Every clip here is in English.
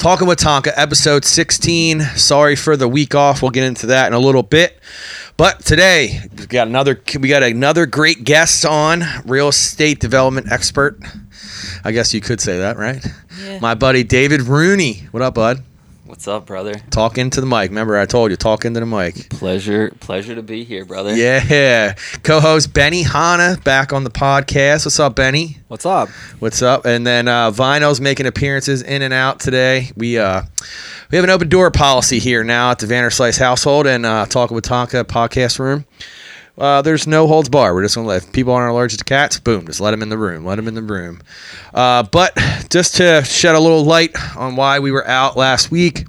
Talking with Tonka, episode 16. Sorry for the week off. We'll get into that in a little bit. But today we got another we got another great guest on, real estate development expert. I guess you could say that, right? Yeah. My buddy David Rooney. What up, bud? What's up, brother? Talk into the mic. Remember I told you talk into the mic. Pleasure, pleasure to be here, brother. Yeah. Co-host Benihana back on the podcast. What's up, Benny? What's up? What's up? And then uh, Vinyls making appearances in and out today. We uh, we have an open door policy here now at the Vanderslice household and uh, talking with Tonka podcast room. Uh, there's no holds bar. We're just gonna let people aren't allergic to cats. Boom, just let them in the room. Let them in the room. Uh, but just to shed a little light on why we were out last week,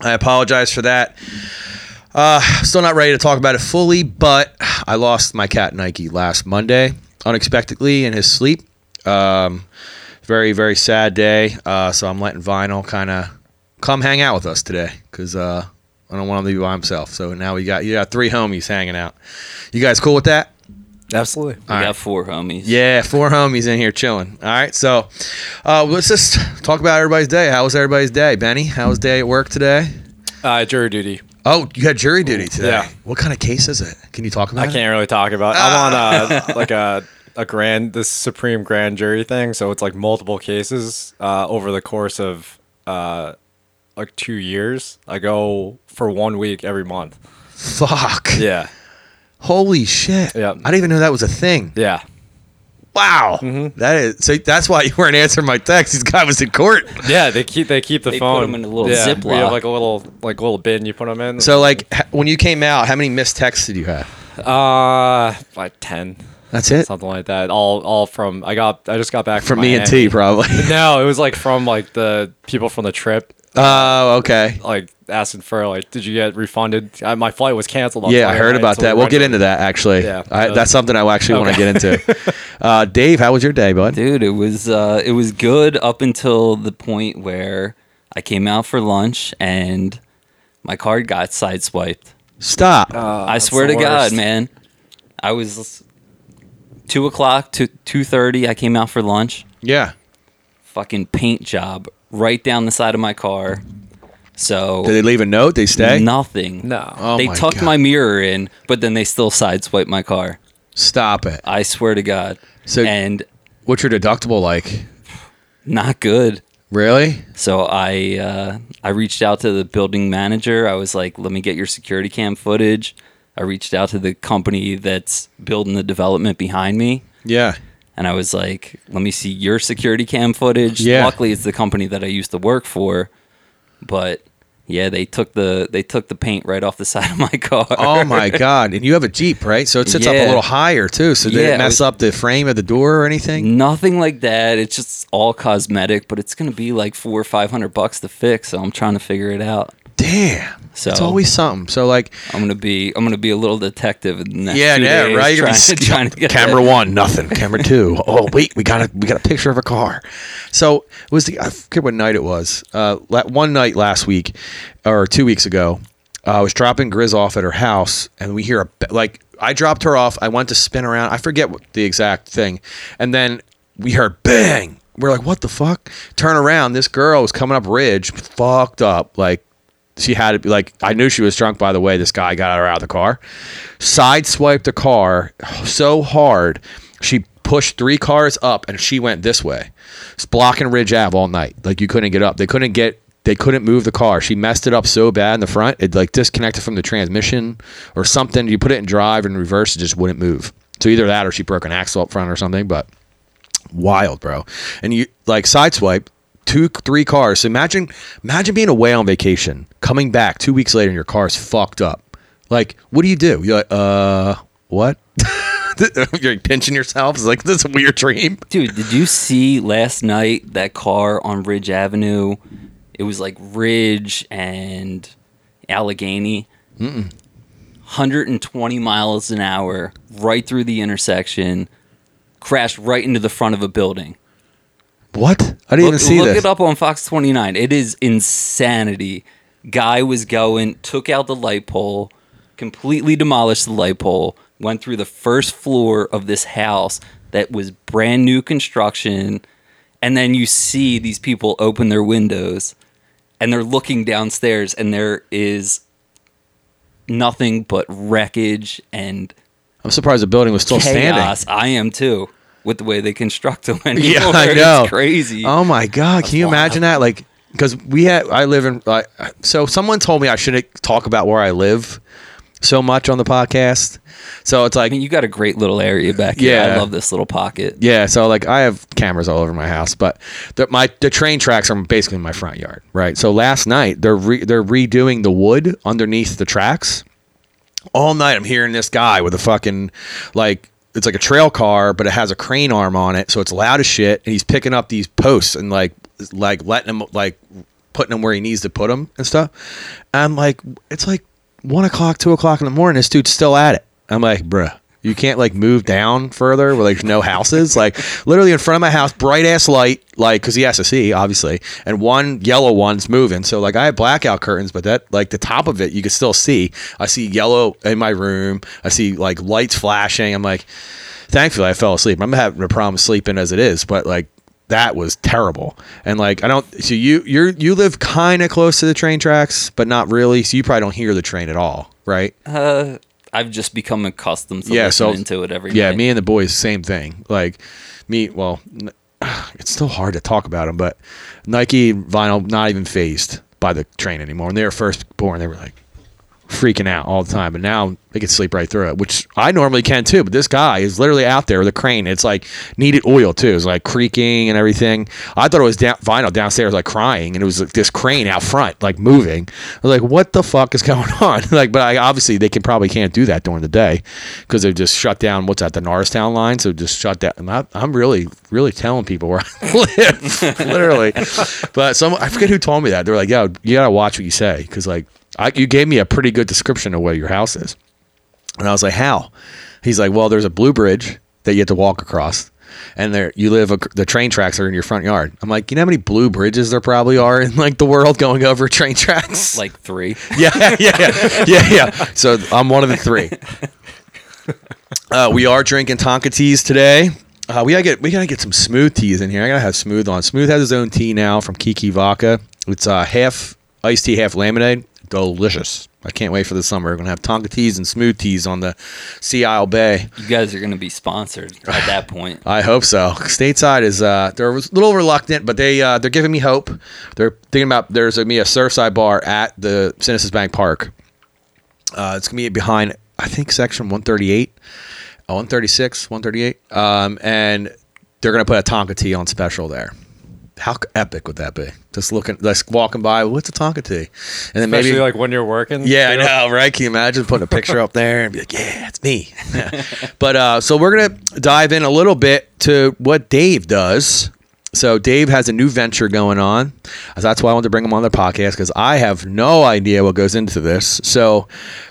I apologize for that. Uh, still not ready to talk about it fully, but I lost my cat Nike last Monday unexpectedly in his sleep. Um, very very sad day. Uh, so I'm letting Vinyl kind of come hang out with us today because uh, I don't want him to be by himself. So now we got you got three homies hanging out. You guys cool with that? Absolutely. We All got right. four homies. Yeah, four homies in here chilling. All right, so uh, let's just talk about everybody's day. How was everybody's day, Benny? How was day at work today? Uh, jury duty. Oh, you had jury duty today. Yeah. What kind of case is it? Can you talk about I it? can't really talk about. it. I'm on a like a a grand this supreme grand jury thing, so it's like multiple cases uh, over the course of uh, like two years. I go for one week every month. Fuck. Yeah, Holy shit. Yeah. I didn't even know that was a thing. yeah, Wow. Mm-hmm. That is so that's why you weren't answering my text. This guy was in court. yeah. They keep they keep the phone. They put phone 'em in a little yeah, Ziploc. We have like a little like little bin you put them in. So like when you came out, how many missed texts did you have? uh, like ten, That's it? something like that. All all from I got I just got back From from me and T probably. No, it was like from like the people from the trip. Oh, okay. like asking for like, did you get refunded? Uh, my flight was canceled. Yeah, I heard night, about so that. we We'll get into that actually. Yeah. I, that's something I actually want to get into. Uh, Dave, how was your day, bud? Dude, it was uh, it was good up until the point where I came out for lunch and my card got sideswiped. Stop. I swear the to God, man. I was two o'clock to two thirty. I came out for lunch. yeah. Fucking paint job right down the side of my car. So Did they leave a note? They stay? nothing. No. Oh they my tucked God. my mirror in, but then they still sideswiped my car. Stop it. I swear to God. So- and What's your deductible like? not good. Really? So I uh, I reached out to the building manager. I was like, "Let me get your security cam footage." I reached out to the company that's building the development behind me, Yeah. And I was like, "Let me see your security cam footage." Yeah. Luckily, it's the company that I used to work for, but yeah, they took the they took the paint right off the side of my car. Oh my god! And you have a Jeep, right? So it sits up a little higher too. So did Yeah, it mess was- up the frame of the door or anything? Nothing like that. It's just all cosmetic, but it's gonna be like four or five hundred bucks to fix. So I'm trying to figure it out. Damn. So- it's always something. So like, I'm gonna be I'm gonna be a little detective in the next yeah, few yeah, days right. You're Trying, be trying to get camera that. one, nothing. Camera two. Oh wait, we got a we got a picture of a car. So it was the I forget what night it was. Uh, one night last week or two weeks ago, uh, I was dropping Grizz off at her house, and we hear a like I dropped her off. I went to spin around. I forget what the exact thing, and then we heard bang. We're like, what the fuck? Turn around. This girl was coming up Ridge, fucked up, like she had to be like I knew she was drunk by the way this guy got her out of the car. Sideswiped the car so hard she pushed three cars up and she went this way. It's blocking Ridge Ave all night. Like you couldn't get up. They couldn't get they couldn't move the car. She messed it up so bad in the front, it like disconnected from the transmission or something. You put it in drive and reverse, it just wouldn't move. So either that or she broke an axle up front or something, but wild, bro. And you like sideswipe two, three cars. So imagine, imagine being away on vacation, coming back two weeks later, and your car's fucked up. Like, what do you do? You're like, uh, what? You're like pinching yourself. It's like this is a weird dream. Dude, did you see last night that car on Ridge Avenue? It was like Ridge and Allegheny. 120 miles an hour right through the intersection, crashed right into the front of a building. What? I didn't Look, even see look this. Look it up on Fox 29. It is insanity. Guy was going, took out the light pole, completely demolished the light pole, went through the first floor of this house that was brand new construction, and then you see these people open their windows and they're looking downstairs, and there is nothing but wreckage and I'm surprised the building was still chaos. standing. I am too, with the way they construct them anymore. Yeah, I know. It's crazy. Oh my god, can you wild. imagine that? Like, because we had, I live in. Like, so someone told me I shouldn't talk about where I live so much on the podcast. So it's I like, mean, you got a great little area back here. Yeah. I love this little pocket. yeah. So like, I have cameras all over my house, but the, my the train tracks are basically in my front yard, right? So last night they're re, they're redoing the wood underneath the tracks. All night I'm hearing this guy with a fucking like it's like a trail car, but it has a crane arm on it, so it's loud as shit. And he's picking up these posts and like like letting them like putting them where he needs to put them and stuff. And like, it's like one o'clock, two o'clock in the morning. This dude's still at it. I'm like, bruh. You can't like move down further where there's no houses. Like literally in front of my house, bright ass light, like because he has to see obviously, and one yellow one's moving. So like I have blackout curtains, but that like the top of it you can still see. I see yellow in my room. I see like lights flashing. I'm like, thankfully I fell asleep. I'm having a problem sleeping as it is, but like that was terrible. And like I don't. So you you're you live kind of close to the train tracks, but not really. So you probably don't hear the train at all, right? Uh, I've just become accustomed to Yeah, so- listening to it every Yeah, night. me and the boys, same thing. Like me, well, it's still hard to talk about them, but Nike vinyl not even phased by the train anymore. When they were first born, they were like freaking out all the time, but now they can sleep right through it, which I normally can too. But this guy is literally out there with a crane. It's like needed oil too. It's like creaking and everything. I thought it was down, vinyl downstairs, like crying, and it was like this crane out front, like moving. I was like, what the fuck is going on? like, but I, obviously they can probably can't do that during the day because they've just shut down. What's that? The Norristown line. So just shut down. And I, I'm really, really telling people where I live, literally. But some I forget who told me that. They're like, yo, you gotta watch what you say because like I, you gave me a pretty good description of where your house is. And I was like, how? He's like, well, there's a blue bridge that you have to walk across. And there, you live. The train tracks are in your front yard. I'm like, you know how many blue bridges there probably are in like the world going over train tracks? like three. yeah, yeah, yeah, yeah, yeah. So I'm one of the three. Uh, we are drinking Tonka teas today. Uh, we gotta get we gotta get some smooth teas in here. I gotta have smooth on. Smooth has his own tea now from Kiki Vodka. It's uh, half iced tea, half lemonade. Delicious. I can't wait for the summer. We're gonna have Tonka teas and smooth teas on the Sea Isle Bay. You guys are going to be sponsored at that point. I hope so. Stateside is uh, they're a little reluctant, but they uh, they're giving me hope. They're thinking about there's gonna be a Surfside bar at the Citizens Bank Park. Uh, it's gonna be behind I think section 138, uh, 136, 138, um, and they're gonna put a Tonka tea on special there. How epic would that be? Just looking, just walking by, what's a Tonka tea? And then Especially maybe like when you're working. yeah, I know? know, right? Can you imagine putting a picture up there and be like, "Yeah, it's me." but uh, so we're gonna dive in a little bit to what Dave does. So Dave has a new venture going on. That's why I wanted to bring him on the podcast because I have no idea what goes into this. So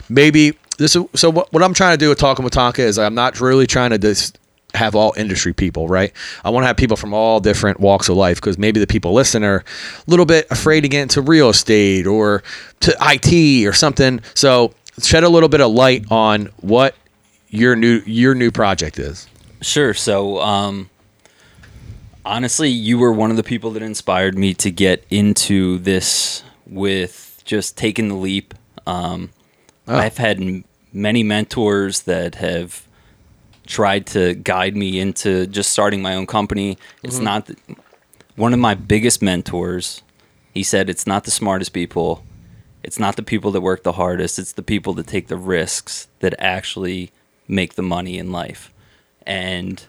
maybe this. Is, so what, what I'm trying to do with talking with Tonka is I'm not really trying to just have all industry people, right? I want to have people from all different walks of life because maybe the people listening are a little bit afraid to get into real estate or to IT or something. So shed a little bit of light on what your new your new project is. Sure. So, um, honestly, you were one of the people that inspired me to get into this with just taking the leap. Um, I've had many mentors that have tried to guide me into just starting my own company. It's mm-hmm. not th- one of my biggest mentors. He said it's not the smartest people. It's not the people that work the hardest. It's the people that take the risks that actually make the money in life. And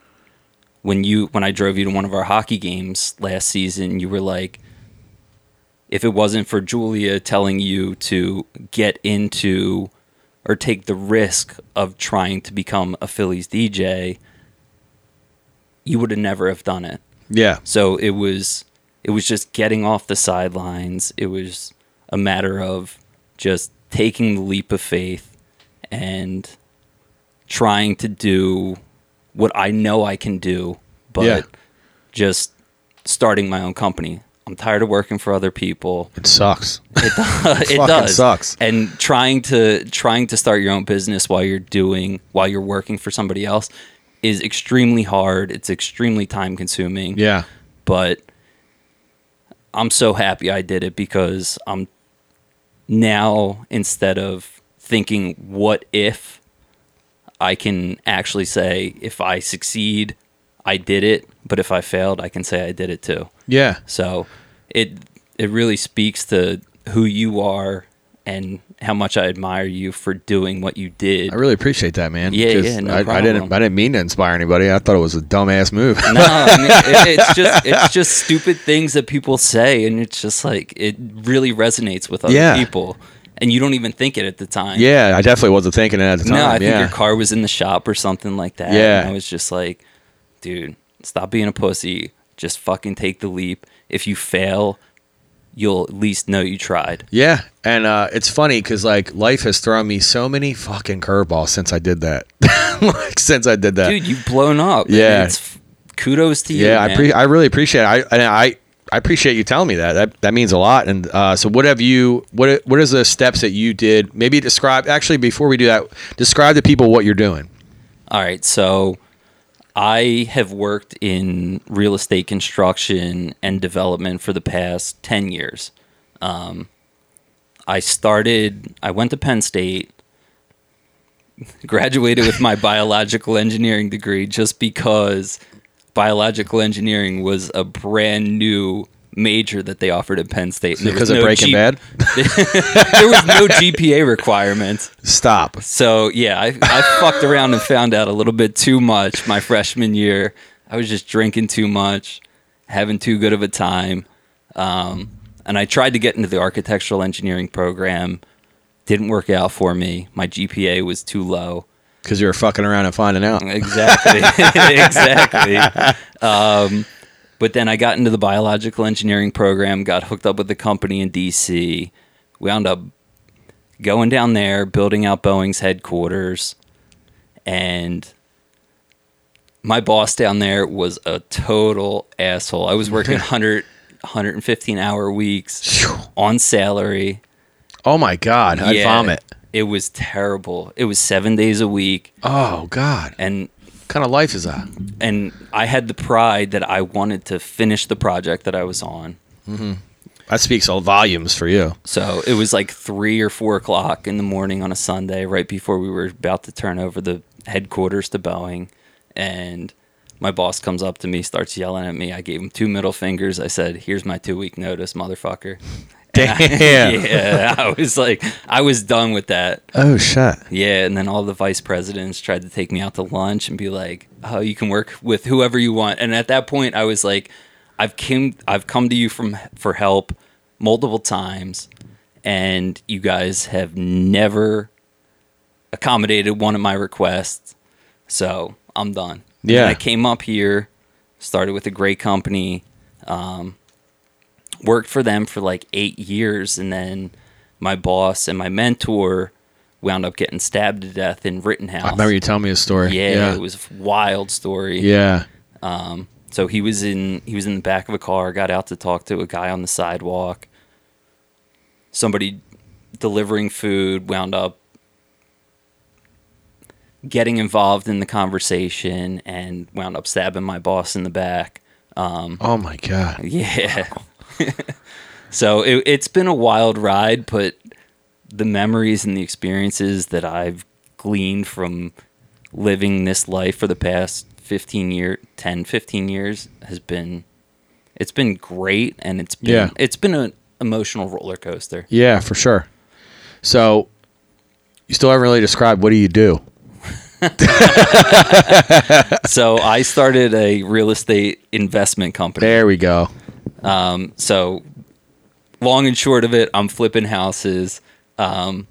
when you when I drove you to one of our hockey games last season, you were like if it wasn't for Julia telling you to get into or take the risk of trying to become a Phillies DJ, you would have never have done it. Yeah. So it was it was just getting off the sidelines. It was a matter of just taking the leap of faith and trying to do what I know I can do, but Yeah. just starting my own company. I'm tired of working for other people. It sucks. It, does. it fucking does. sucks. And trying to trying to start your own business while you're doing while you're working for somebody else is extremely hard. It's extremely time consuming Yeah. but I'm so happy I did it because I'm now instead of thinking what if I can actually say if I succeed I did it but if I failed I can say I did it too. Yeah. So it it really speaks to who you are and how much I admire you for doing what you did. I really appreciate that, man. Yeah, yeah, no I, I didn't. I didn't mean to inspire anybody. I thought it was a dumbass move. no, I mean, it, it's just it's just stupid things that people say, and it's just like it really resonates with other Yeah. people, and you don't even think it at the time. yeah, I definitely wasn't thinking it at the time. no, I think yeah. your car was in the shop or something like that. Yeah. and I was just like, dude, stop being a pussy. Just fucking take the leap. If you fail, you'll at least know you tried. Yeah, and uh, it's funny because like life has thrown me so many fucking curveballs since I did that. like since I did that. Dude, you've blown up. Yeah. it's kudos to you. yeah, I pre- I really appreciate. It. I and I I appreciate you telling me that. That that means a lot. And uh, so, what have you? What what is the steps that you did? Maybe describe. Actually, before we do that, describe to people what you're doing. All right, so I have worked in real estate construction and development for the past 10 years. Um, I started, I went to Penn State, graduated with my biological engineering degree just because biological engineering was a brand new major that they offered at Penn State. and there Because was of Breaking G- Bad. there was no GPA requirements. Stop. So yeah, I, I fucked around and found out a little bit too much my freshman year. I was just drinking too much, having too good of a time, um, and I tried to get into the architectural engineering program. Didn't work out for me. My GPA was too low. Because you were fucking around and finding out. Exactly. exactly. Um, but then I got into the biological engineering program, got hooked up with the company in DC. We wound up going down there, building out Boeing's headquarters. And my boss down there was a total asshole. I was working 100, 115 hour weeks on salary. Oh my god, I'd Yeah, vomit. It was terrible. It was seven days a week. Oh god, And kind of life is that? and I had the pride that I wanted to finish the project that I was on. Mm-hmm. That speaks all volumes for you. So it was like three or four o'clock in the morning on a Sunday, right before we were about to turn over the headquarters to Boeing. And my boss comes up to me, starts yelling at me. I gave him two middle fingers. I said, Here's my two week notice, motherfucker. And I- Damn. yeah, I was like, I was done with that. Oh shit. Yeah, and then all the vice presidents tried to take me out to lunch and be like, "Oh, you can work with whoever you want." And at that point, I was like, "I've came, I've come to you from for help multiple times, and you guys have never accommodated one of my requests, so I'm done." And Yeah. I came up here, started with a great company, um, worked for them for like eight years, and then my boss and my mentor wound up getting stabbed to death in Rittenhouse. I remember you telling me a story. Yeah, yeah. it was a wild story. Yeah. Um, So he was in he was in the back of a car, got out to talk to a guy on the sidewalk. Somebody delivering food wound up getting involved in the conversation and wound up stabbing my boss in the back. Um, Oh my god. yeah. So it, it's been a wild ride, but the memories and the experiences that I've gleaned from living this life for the past 15 year 10 15 years has been it's been great and it's been Yeah. it's been an emotional roller coaster Yeah, for sure. So you still haven't really described what do you do? so i started a real estate investment company There we go. Um, so long and short of it, I'm flipping houses. Um,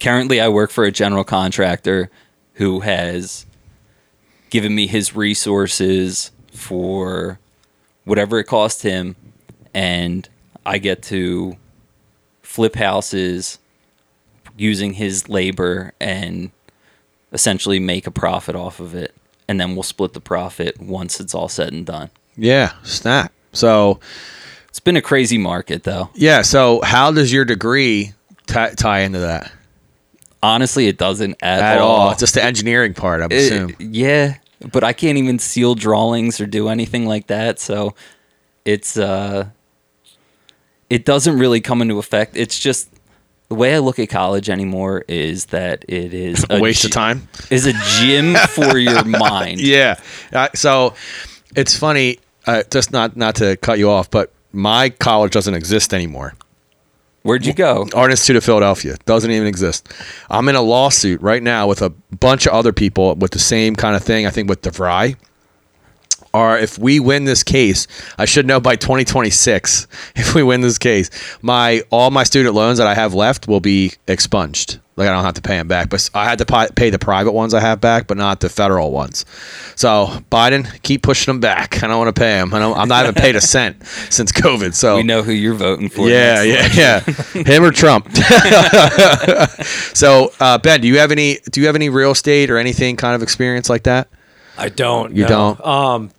currently, I work for a general contractor who has given me his resources for whatever it cost him, and I get to flip houses using his labor and essentially make a profit off of it. And then we'll split the profit once it's all said and done. Yeah, snap. So It's been a crazy market, though. yeah, so how does your degree ti tie into that Honestly, it doesn't at, at all. all? Just the engineering part, I assume. yeah, but I can't even seal drawings or do anything like that. So it's uh, it doesn't really come into effect. It's just the way I look at college anymore is that it is A waste of time. Is a gym for your mind. Yeah. Uh, so it's funny, uh, just not not to cut you off, but my college doesn't exist anymore. Where'd you go? Art Institute of Philadelphia doesn't even exist. I'm in a lawsuit right now with a bunch of other people with the same kind of thing. I think with DeVry. Or if we win this case, I should know by 2026. If we win this case, my all my student loans that I have left will be expunged. Like I don't have to pay them back, but I had to pay the private ones I have back, but not the federal ones. So Biden, keep pushing them back. I don't want to pay them. I don't, I'm not even paid a cent since COVID. So We know who you're voting for. yeah, next yeah, yeah. Him or Trump. so, uh, Ben, do you have any? Do you have any real estate or anything kind of experience like that? I don't. You no. don't? Um,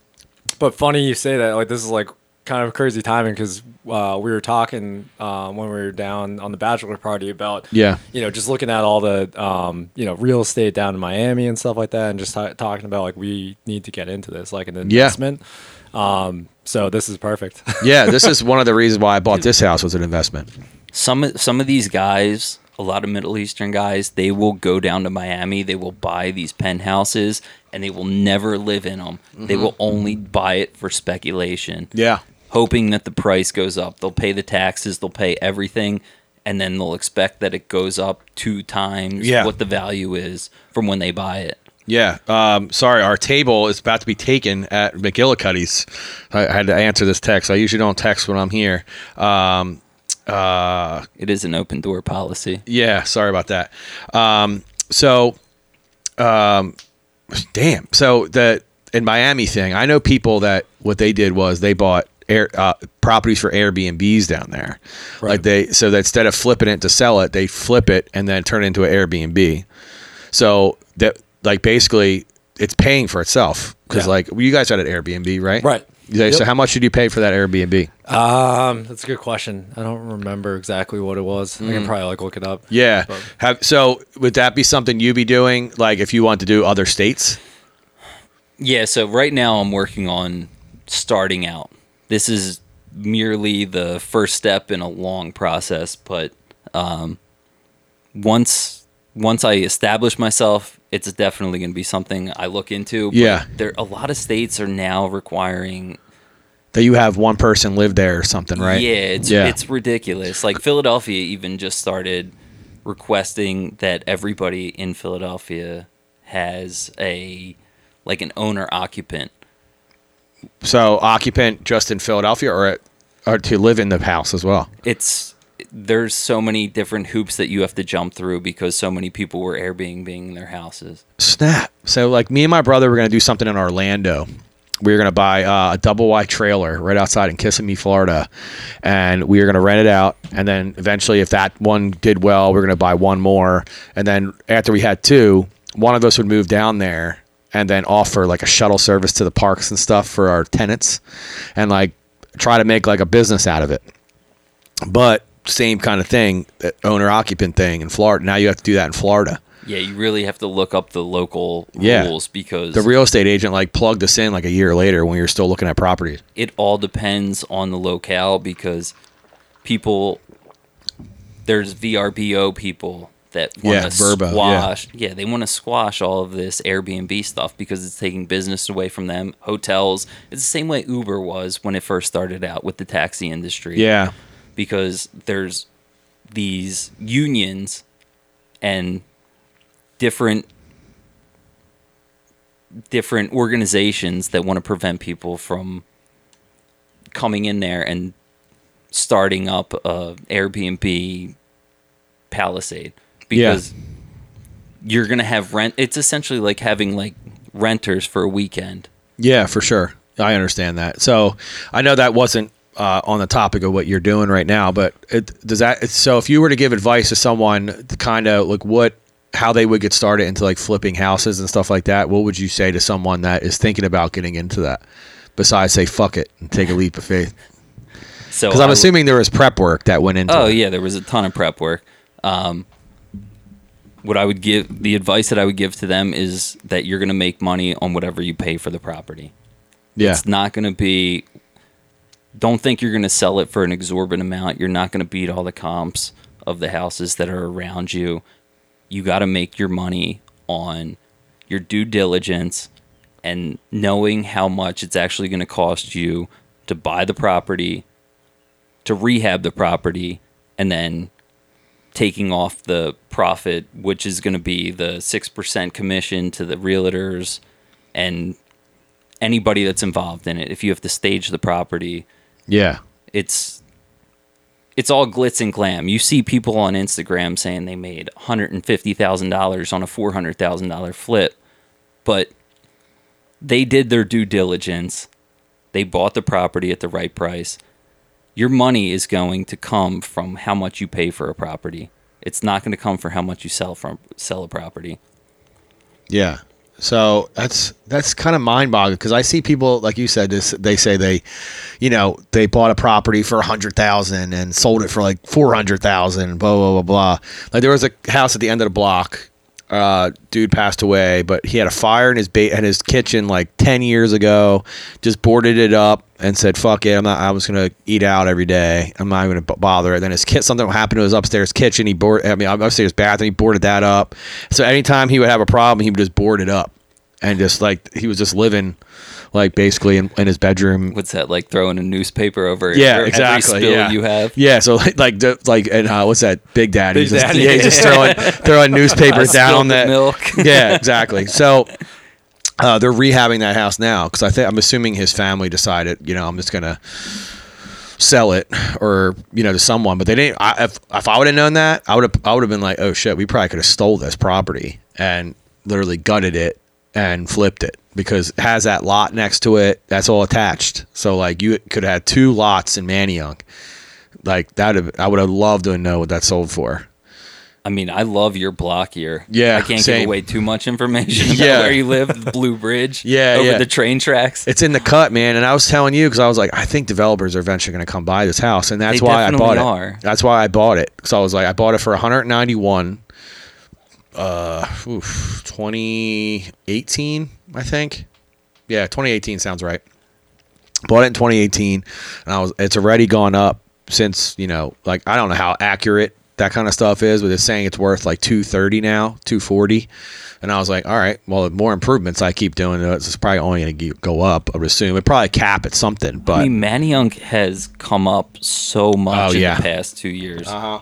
but funny you say that. Like this is like kind of crazy timing because uh, we were talking uh, when we were down on the bachelor party about Yeah. you know just looking at all the um, you know real estate down in Miami and stuff like that, and just t- talking about like we need to get into this like an Yeah. investment. Um, so this is perfect. Yeah, this is one of the reasons why I bought this house was an investment. some some of these guys, a lot of Middle Eastern guys, they will go down to Miami. They will buy these penthouses, and they will never live in them. They will only buy it for speculation, Yeah. Hoping that the price goes up. They'll pay the taxes, they'll pay everything, and then they'll expect that it goes up two times Yeah. what the value is from when they buy it. Yeah. Um, sorry, our table is about to be taken at McGillicuddy's. I, I had to answer this text. I usually don't text when I'm here. Um, uh, It is an open door policy. Yeah, sorry about that. Um, so, um, damn. So the in Miami thing, I know people that what they did was they bought air uh, properties for Airbnbs down there. Like they so that instead of flipping it to sell it, they flip it and then turn it into an Airbnb. So that like basically it's paying for itself because Yeah. like you guys had an Airbnb, right? Right. Yeah, So how much did you pay for that Airbnb? um, that's a good question. I don't remember exactly what it was. I can probably like look it up. Yeah. Have so would that be something you'd be doing like if you want to do other states? Yeah, so right now I'm working on starting out. This is merely the first step in a long process, but um, once once I establish myself, it's definitely going to be something I look into. But Yeah. there a lot of states are now requiring. That you have one person live there or something, right? Yeah, it's Yeah. it's ridiculous. Like Philadelphia even just started requesting that everybody in Philadelphia has a like an owner occupant So occupant just in Philadelphia or or to live in the house as well. it's there's so many different hoops that you have to jump through because so many people were Airbnb in their houses. Snap. So like me and my brother were gonna do something in Orlando. We were gonna buy uh, a double wide trailer right outside in Kissimmee, Florida, and we were gonna rent it out. And then eventually, if that one did well, we are gonna buy one more. And then after we had two, one of us would move down there and then offer like a shuttle service to the parks and stuff for our tenants, and like try to make like a business out of it. But same kind of thing, that owner occupant thing in Florida. Now you have to do that in Florida. Yeah, you really have to look up the local Yeah. rules because the real estate agent like plugged us in like a year later when we were still looking at properties. it all depends on the locale because people there's VRBO people that want Yeah, to Verbo, yeah. squash yeah. they want to squash all of this Airbnb stuff because it's taking business away from them hotels it's the same way Uber was when it first started out with the taxi industry Yeah. because there's these unions and different different organizations that want to prevent people from coming in there and starting up a Airbnb palisade because you're going to have rent it's essentially like having like renters for a weekend Yeah, for sure. I understand that. So I know that wasn't uh, on the topic of what you're doing right now, but it, does that? So if you were to give advice to someone, to kind of like what, how they would get started into like flipping houses and stuff like that, what would you say to someone that is thinking about getting into that? Besides, say fuck it and take a leap of faith. so Because I'm assuming there was prep work that went into. Oh it. yeah, there was a ton of prep work. Um, what I would give the advice that I would give to them is that you're going to make money on whatever you pay for the property. yeah, It's not going to be don't think you're going to sell it for an exorbitant amount. You're not going to beat all the comps of the houses that are around you. You got to make your money on your due diligence and knowing how much it's actually going to cost you to buy the property, to rehab the property, and then taking off the profit, which is going to be the 6% commission to the realtors and anybody that's involved in it. If you have to stage the property, Yeah. it's it's all glitz and glam. You see people on Instagram saying they made $150,000 on a $400,000 flip, but they did their due diligence. They bought the property at the right price. Your money is going to come from how much you pay for a property. It's not going to come for how much you sell from sell a property. Yeah. So that's that's kind of mind boggling because I see people like you said this. They say they, you know, they bought a property for a hundred thousand and sold it for like four hundred thousand. Blah blah blah blah. Like there was a house at the end of the block. Uh, dude passed away, but he had a fire in his ba- in his kitchen like ten years ago. Just boarded it up and said, "Fuck it, I'm not. I was gonna eat out every day. I'm not even gonna bother." it." Then his kid, something happened to his upstairs kitchen. He board. I mean, upstairs bathroom. He boarded that up. So anytime he would have a problem, he would just board it up, and just like he was just living, like basically in, in his bedroom. What's that like throwing a newspaper over Yeah, every exactly. spill yeah. you have? Yeah, so like like like and uh, what's that? Big Daddy. Big He's just, Daddy. Yeah, he's just throwing throwing newspaper I down on that milk. yeah, exactly. So uh, they're rehabbing that house now because I think I'm assuming his family decided, you know, I'm just gonna sell it or you know to someone. But they didn't. I, if if I would have known that, I would have I would have been like, oh shit, we probably could have stole this property and literally gutted it and flipped it because it has that lot next to it. That's all attached. So like you could have had two lots in Manayunk. Like that, I would have loved to know what that sold for. I mean, I love your block here. Yeah, I can't same. give away too much information about Yeah. where you live, the Blue Bridge. Yeah, over yeah. the train tracks. It's in the cut, man. And I was telling you because I was like, I think developers are eventually going to come buy this house, and that's They why I bought definitely it. That's why I bought it. So I was like, I bought it for 191. Uh, oof, 2018, I think. Yeah, 2018 sounds right. Bought it in 2018, and I was. It's already gone up since you know, like I don't know how accurate that kind of stuff is, but it's saying it's worth like 230 now, 240. And I was like, all right, well, the more improvements I keep doing, it's probably only going to go up. I would assume it probably cap at something, but I mean, Manayunk has come up so much Oh, in yeah. the past two years. uh-huh.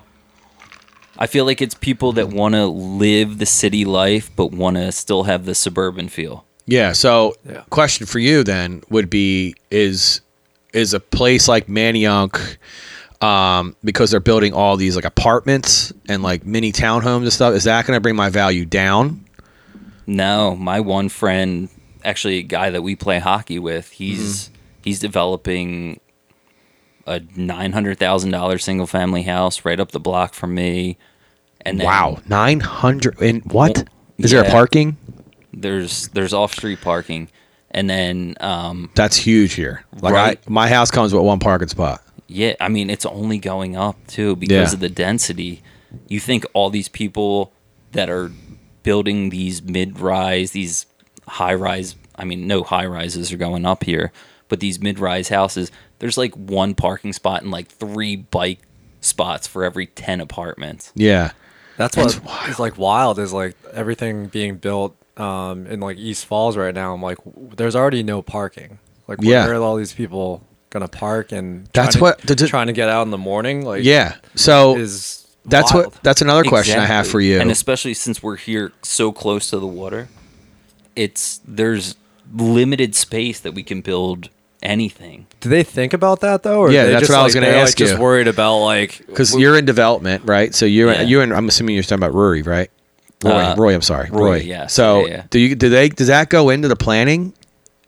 I feel like it's people that want to live the city life, but want to still have the suburban feel. Yeah. So, Yeah. question for you then would be: is is a place like Manayunk, um, because they're building all these like apartments and like mini townhomes and stuff, is that going to bring my value down? No, my one friend, actually a guy that we play hockey with, he's Mm-hmm. he's developing a nine hundred thousand dollar single family house right up the block from me. And then wow, nine hundred and what? Is there a parking? there's there's off street parking, and then um, That's huge here. Like Right. I, my house comes with one parking spot. Yeah, I mean it's only going up too because Yeah. of the density. You think all these people that are building these mid-rise, these high-rise, I mean no high-rises are going up here, but these mid-rise houses, there's like one parking spot and like three bike spots for every 10 apartments. Yeah. That's That's what is like wild is like everything being built um, in like East Falls right now. I'm like, there's already no parking. Like, Yeah. where are all these people gonna park? And That's trying what- the- the- trying to get out in the morning. Like, Yeah. So is that's wild. what that's another question I have for you. And especially since we're here so close to the water, it's there's limited space that we can build anything. Do they think about that though? Or Yeah, they that's just, what I was like, gonna they're, ask like, Just worried about like because you're in development, right? So you're Yeah. you're in. I'm assuming you're talking about Rory, right? Roy, Uh, Roy. I'm sorry, Roy, Roy. yes. So Yeah, yeah. do you do they does that go into the planning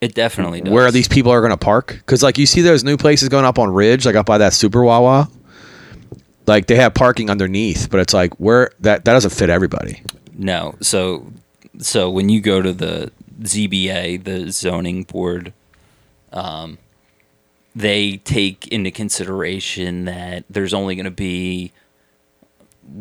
It definitely does. where these people are going to park? Because like you see those new places going up on Ridge, like up by that Super Wawa. Like they have parking underneath, but it's like where that that doesn't fit everybody. No. So so when you go to the ZBA, the zoning board, um, they take into consideration that there's only going to be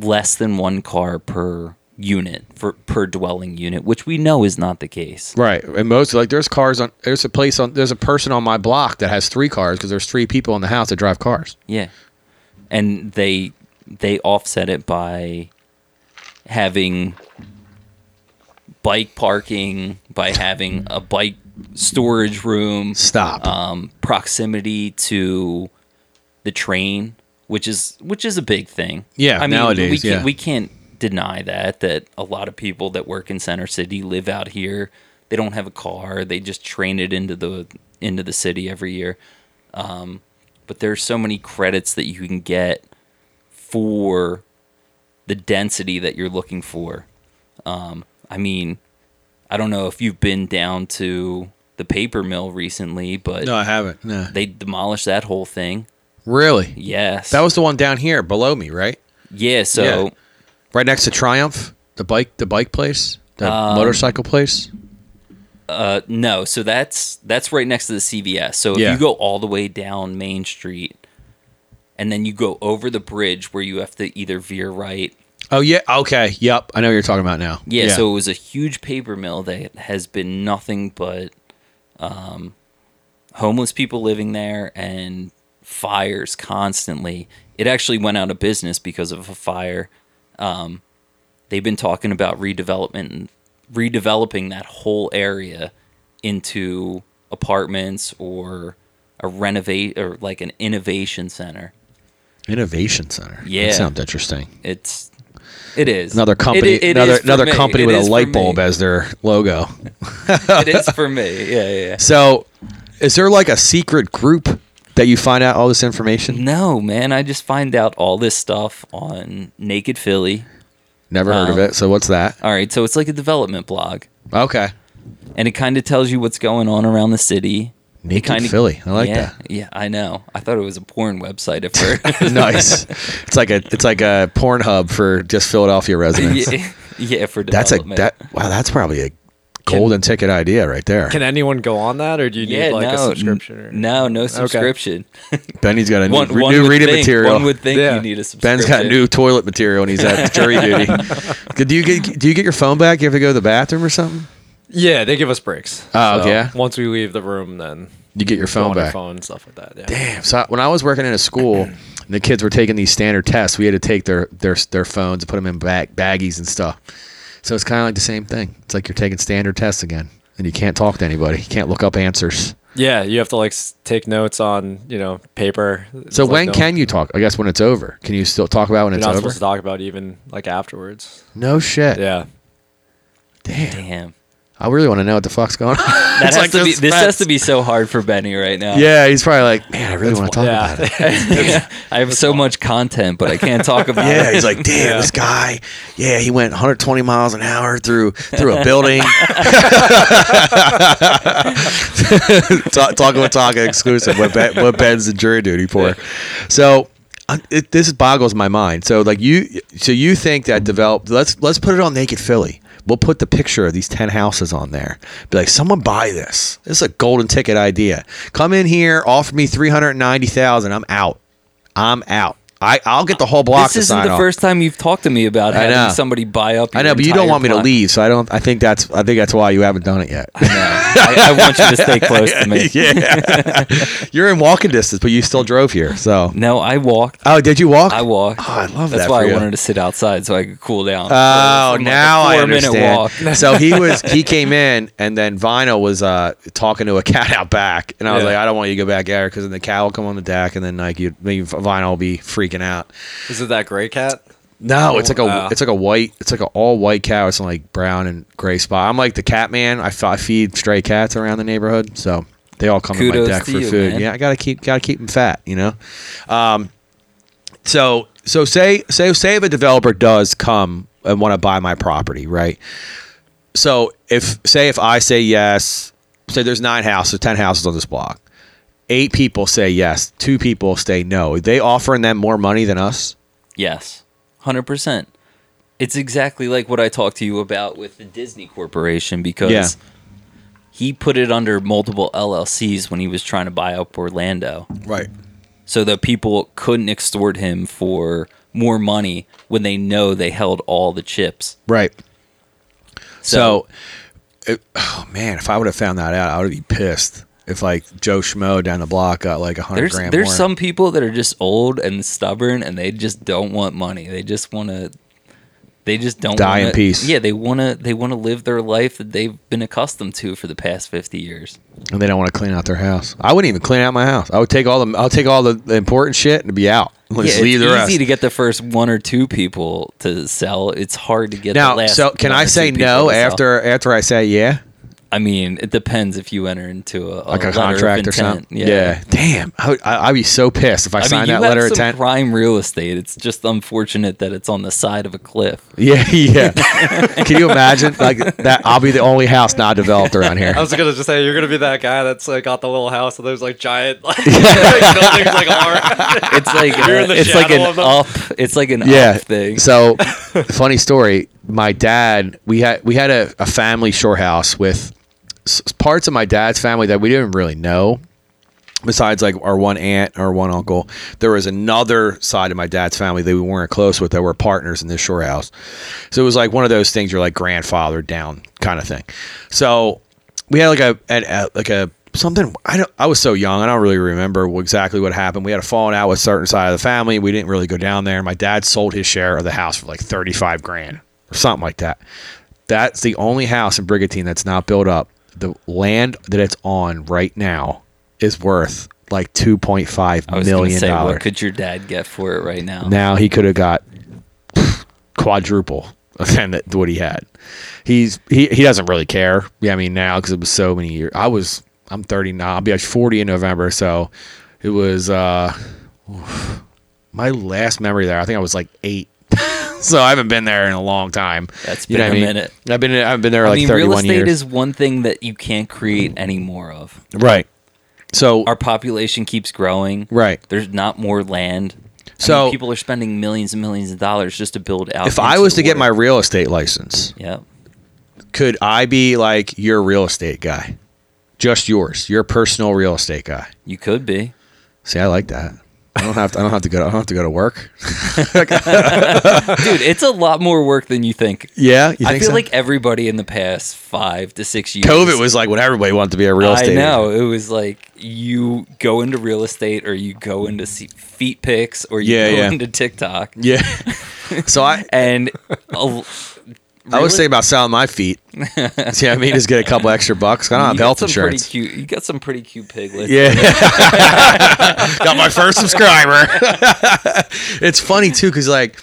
less than one car per unit for per dwelling unit, which we know is not the case. Right, and most like there's cars on. There's a place on. There's a person on my block that has three cars because there's three people in the house that drive cars. Yeah. And they they offset it by having bike parking, by having a bike storage room, Stop. um, proximity to the train, which is which is a big thing. Yeah, I mean, nowadays, we can't, yeah. we can't deny that that a lot of people that work in Center City live out here. They don't have a car. They just train it into the into the city every year. Um, but there's so many credits that you can get for the density that you're looking for. Um, I mean, I don't know if you've been down to the paper mill recently, but no, I haven't. No. they demolished that whole thing. Really? Yes. That was the one down here below me, right? yeah. So Yeah. Right next to Triumph, the bike, the bike place, the Um, motorcycle place. uh, no, so that's that's right next to the CVS. So if Yeah. you go all the way down Main Street, and then you go over the bridge where you have to either veer right. Oh yeah. Okay. Yep. I know what you're talking about now. Yeah, So it was a huge paper mill that has been nothing but um, homeless people living there and fires constantly. It actually went out of business because of a fire. Um, they've been talking about redevelopment and redeveloping that whole area into apartments or a renovate or like an innovation center. innovation center. Yeah. That sounds interesting. It's it is Another company. It- it another another me. company It with a light bulb as their logo. it is for me. Yeah, yeah. yeah. So, is there like a secret group that you find out all this information? No, man. I just find out all this stuff on Naked Philly. Never heard of Um, it. So what's that? All right, so it's like a development blog, Okay. and it kind of tells you what's going on around the city. It Naked kinda- Philly. I like yeah, that. Yeah, I know. I thought it was a porn website at first. nice. It's like a it's like a porn hub for just Philadelphia residents. yeah, yeah, for That's a that wow. That's probably a golden ticket idea right there. Can anyone go on that, or do you yeah, need like no, a subscription? Or... n- no, no subscription. Benny's got a new, one, re- one new reading think, material. One would think Yeah. you need a subscription. Ben's got new toilet material and he's at jury duty. Do you get do you get your phone back? You have to go to the bathroom or something? Yeah, they give us breaks. Oh, yeah? Once we leave the room, then You get your go phone on our back. phone and stuff like that. Yeah. Damn. So when I was working in a school, and the kids were taking these standard tests. We had to take their their their phones and put them in bag, baggies and stuff. So it's kind of like the same thing. It's like you're taking standard tests again, and you can't talk to anybody. You can't look up answers. Yeah, you have to like take notes on you know paper. So It's like when no- can you talk? I guess when it's over. Can you still talk about when you're it's not over? supposed to talk about even like afterwards? No shit. Yeah. Damn. Damn. I really want to know what the fuck's going on. That has like to be, this has to be so hard for Benny right now. Yeah, he's probably like, man, I really want to talk yeah. about it. I have so much content, but I can't talk about Yeah, it. Yeah, he's like, damn, this guy. Yeah, he went 120 miles an hour through through a building. Talk, talking with Talking exclusive. What, ben, what Ben's the jury duty for? So. uh, It, this boggles my mind. So, like you, so you think that develop? Let's let's put it on Naked Philly. We'll put the picture of these ten houses on there. Be like, someone buy this. This is a golden ticket idea. Come in here, offer me three hundred ninety thousand. I'm out. I'm out. I I'll get the whole block This isn't the off. first time you've talked to me about I having know. somebody buy up. I know, but you don't want me to leave, so I don't. I think that's. I think that's why you haven't done it yet. I, I want you to stay close to me. yeah, you're in walking distance, but you still drove here. So, No, I walked. oh, did you walk? I walked. Oh, I love That's that That's why I you. wanted to sit outside so I could cool down. Oh, like now I four-minute understand. walk. so he was he came in, and then Vinyl was uh, talking to a cat out back, and I was Yeah. like, I don't want you to go back there because then the cat will come on the deck, and then like you, maybe Vinyl will be freaking out. Is it that gray cat? No, it's like a Wow. it's like a white it's like an all white cow. It's like brown and gray spot. I'm like the cat man. I, f- I feed stray cats around the neighborhood, so they all come to my deck to for you, food. man. Yeah, I gotta keep gotta keep them fat, you know. Um, so so say say say if a developer does come and want to buy my property, right? So if say if I say yes, say there's nine houses, ten houses on this block. Eight people say yes, two people say no. Are they offering them more money than us? Yes, hundred percent. It's exactly like what I talked to you about with the Disney Corporation because Yeah. he put it under multiple LLCs when he was trying to buy up Orlando, Right. so that people couldn't extort him for more money when they know they held all the chips. Right. So, So, it, oh man, if I would have found that out, I would be pissed. If like Joe Schmo down the block got like a hundred there's grand there's more. some people that are just old and stubborn and they just don't want money. They just want to they just don't Die in wanna- peace. Yeah, they want to they want to live their life that they've been accustomed to for the past 50 years. and they don't want to clean out their house. I wouldn't even clean out my house. I would take all the I'll take all the, the important shit and be out. Let's yeah, leave it's easy rest. to get the first one or two people to sell. It's hard to get the now, so can I say no after after I say yeah, I mean, it depends if you enter into a, like a, contract or intent. something? Damn, I would, I, I'd be so pissed if I, I signed you that have letter of intent. prime real estate. It's just unfortunate that it's on the side of a cliff. Yeah, yeah. Can you imagine like that? I'll be the only house not developed around here. I was gonna just say you're gonna be that guy that's like got the little house and there's like giant like, buildings like all around. It's like You're in uh, the it's like an of up. It's like an yeah up thing. so funny story my dad we had we had a, a family shore house with s- parts of my dad's family that we didn't really know besides like our one aunt or one uncle there was another side of my dad's family that we weren't close with that were partners in this shore house so it was like one of those things you're like grandfather down kind of thing so we had like a, an- a like a something I don't I was so young I don't really remember exactly what happened. We had a falling out with a certain side of the family. We didn't really go down there. My dad sold his share of the house for like 35 grand or something like that. That's the only house in Brigantine that's not built up. The land that it's on right now is worth like 2.5 I was million say, dollars. what could your dad get for it right now? Now he could have got quadruple than what he had. He's he, he doesn't really care. Yeah, I mean now because it was so many years. I was I'm 30 now. I'll be like 40 in November. So it was uh my last memory there. I think I was like eight. so I haven't been there in a long time. That's You know been a I mean? minute. I've been I've been there I like mean, 31 real estate years. is one thing that you can't create any more of. right. So Our population keeps growing. right. There's not more land. I So- mean, people are spending millions and millions of dollars just to build out. If I was to get my real estate license, yeah, could I be like your real estate guy? Just yours, your personal real estate guy. you could be. See, I like that. I don't have to. I don't have to go. I don't have to go to work. Dude, it's a lot more work than you think. Yeah, you think I feel so? like everybody in the past five to six years. COVID was like when everybody wanted to be a real estate. I know agent. it was like you go into real estate or you go into feet pics or you Yeah, go yeah. into TikTok Yeah. so I, and a- I was really- thinking about selling my feet. See, what I mean, just get a couple extra bucks. I don't you have got health some insurance. Pretty cute, you got some pretty cute piglets. Yeah. Got my first subscriber. it's funny too, because like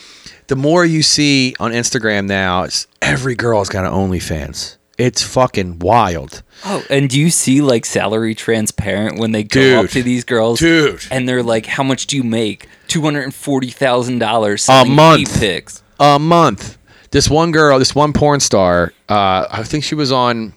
the more you see on Instagram now, it's every girl's got an OnlyFans. It's fucking wild. Oh, and do you see like salary transparent when they go Dude. up to these girls, Dude. and they're like, "How much do you make? Two hundred and forty thousand dollars A month. Pics. a month. This one girl, this one porn star, uh, I think she was on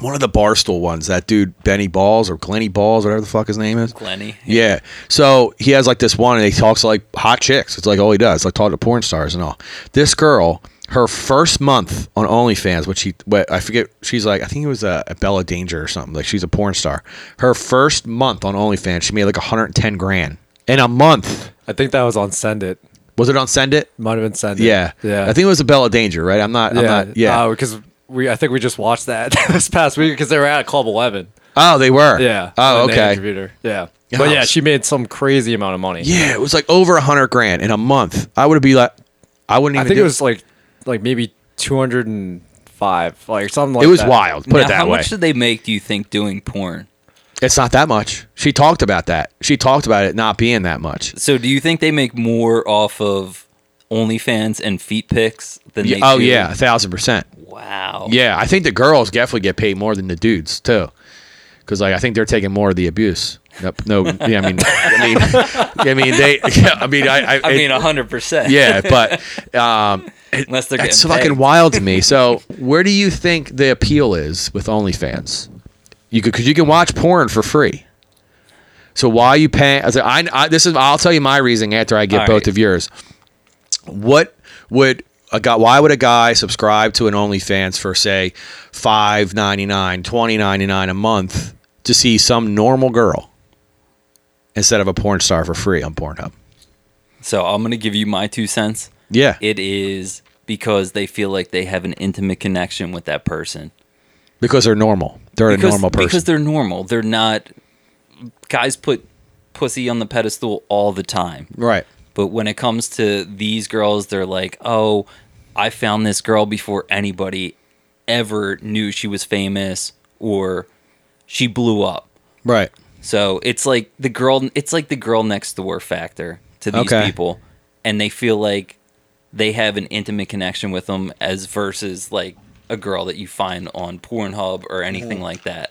one of the Barstool ones. That dude, Benny Balls or Glenny Balls, whatever the fuck his name is. Glenny. Yeah. So he has like this one, and he talks to like hot chicks. It's like all he does, like talk to porn stars and all. This girl, her first month on OnlyFans, which she, what I forget, she's like, I think it was a, a Bella Danger or something. Like she's a porn star. Her first month on OnlyFans, she made like 110 grand in a month. I think that was on Send It. Was it on Send It? Might have been Send It. Yeah. Yeah. I think it was a Bella Danger, right? I'm not. I'm yeah. not. Yeah. Uh, because we I think we just watched that this past week because they were at Club Eleven. oh, they were. Yeah. Oh, okay. Yeah. Yeah, But yeah, she made some crazy amount of money. Yeah, it was like over a hundred grand in a month. I would be like, I wouldn't I think do it was like like maybe two hundred and five, like something like that. It was that. wild. Put now, it that how way. How much did they make? Do you think doing porn? It's not that much. She talked about that. She talked about it not being that much. So, do you think they make more off of OnlyFans and feet pics than Yeah, they oh do? yeah, a thousand percent. Wow. Yeah, I think the girls definitely get paid more than the dudes too, because like I think they're taking more of the abuse. Nope, no, yeah, I mean, I mean, I mean, they. Yeah, I mean, I. I, I mean, hundred percent. yeah, but um, Unless they're it's fucking wild to me. So, where do you think the appeal is with OnlyFans? You could because you can watch porn for free. So why are you paying? I, said, I, I this is I'll tell you my reasoning after I get All both right. of yours. What would a guy? Why would a guy subscribe to an OnlyFans for say five ninety nine, twenty ninety nine a month to see some normal girl instead of a porn star for free on Pornhub? So I'm gonna give you my two cents. Yeah. It is because they feel like they have an intimate connection with that person. Because they're normal. They're Because, a normal person. because they're normal. They're not. Guys put pussy on the pedestal all the time. right. But when it comes to these girls, they're like, oh, I found this girl before anybody ever knew she was famous or she blew up. Right. So it's like the girl it's like the girl next door factor to these Okay. people. And they feel like they have an intimate connection with them as versus like a girl that you find on Pornhub or anything Mm-hmm. like that.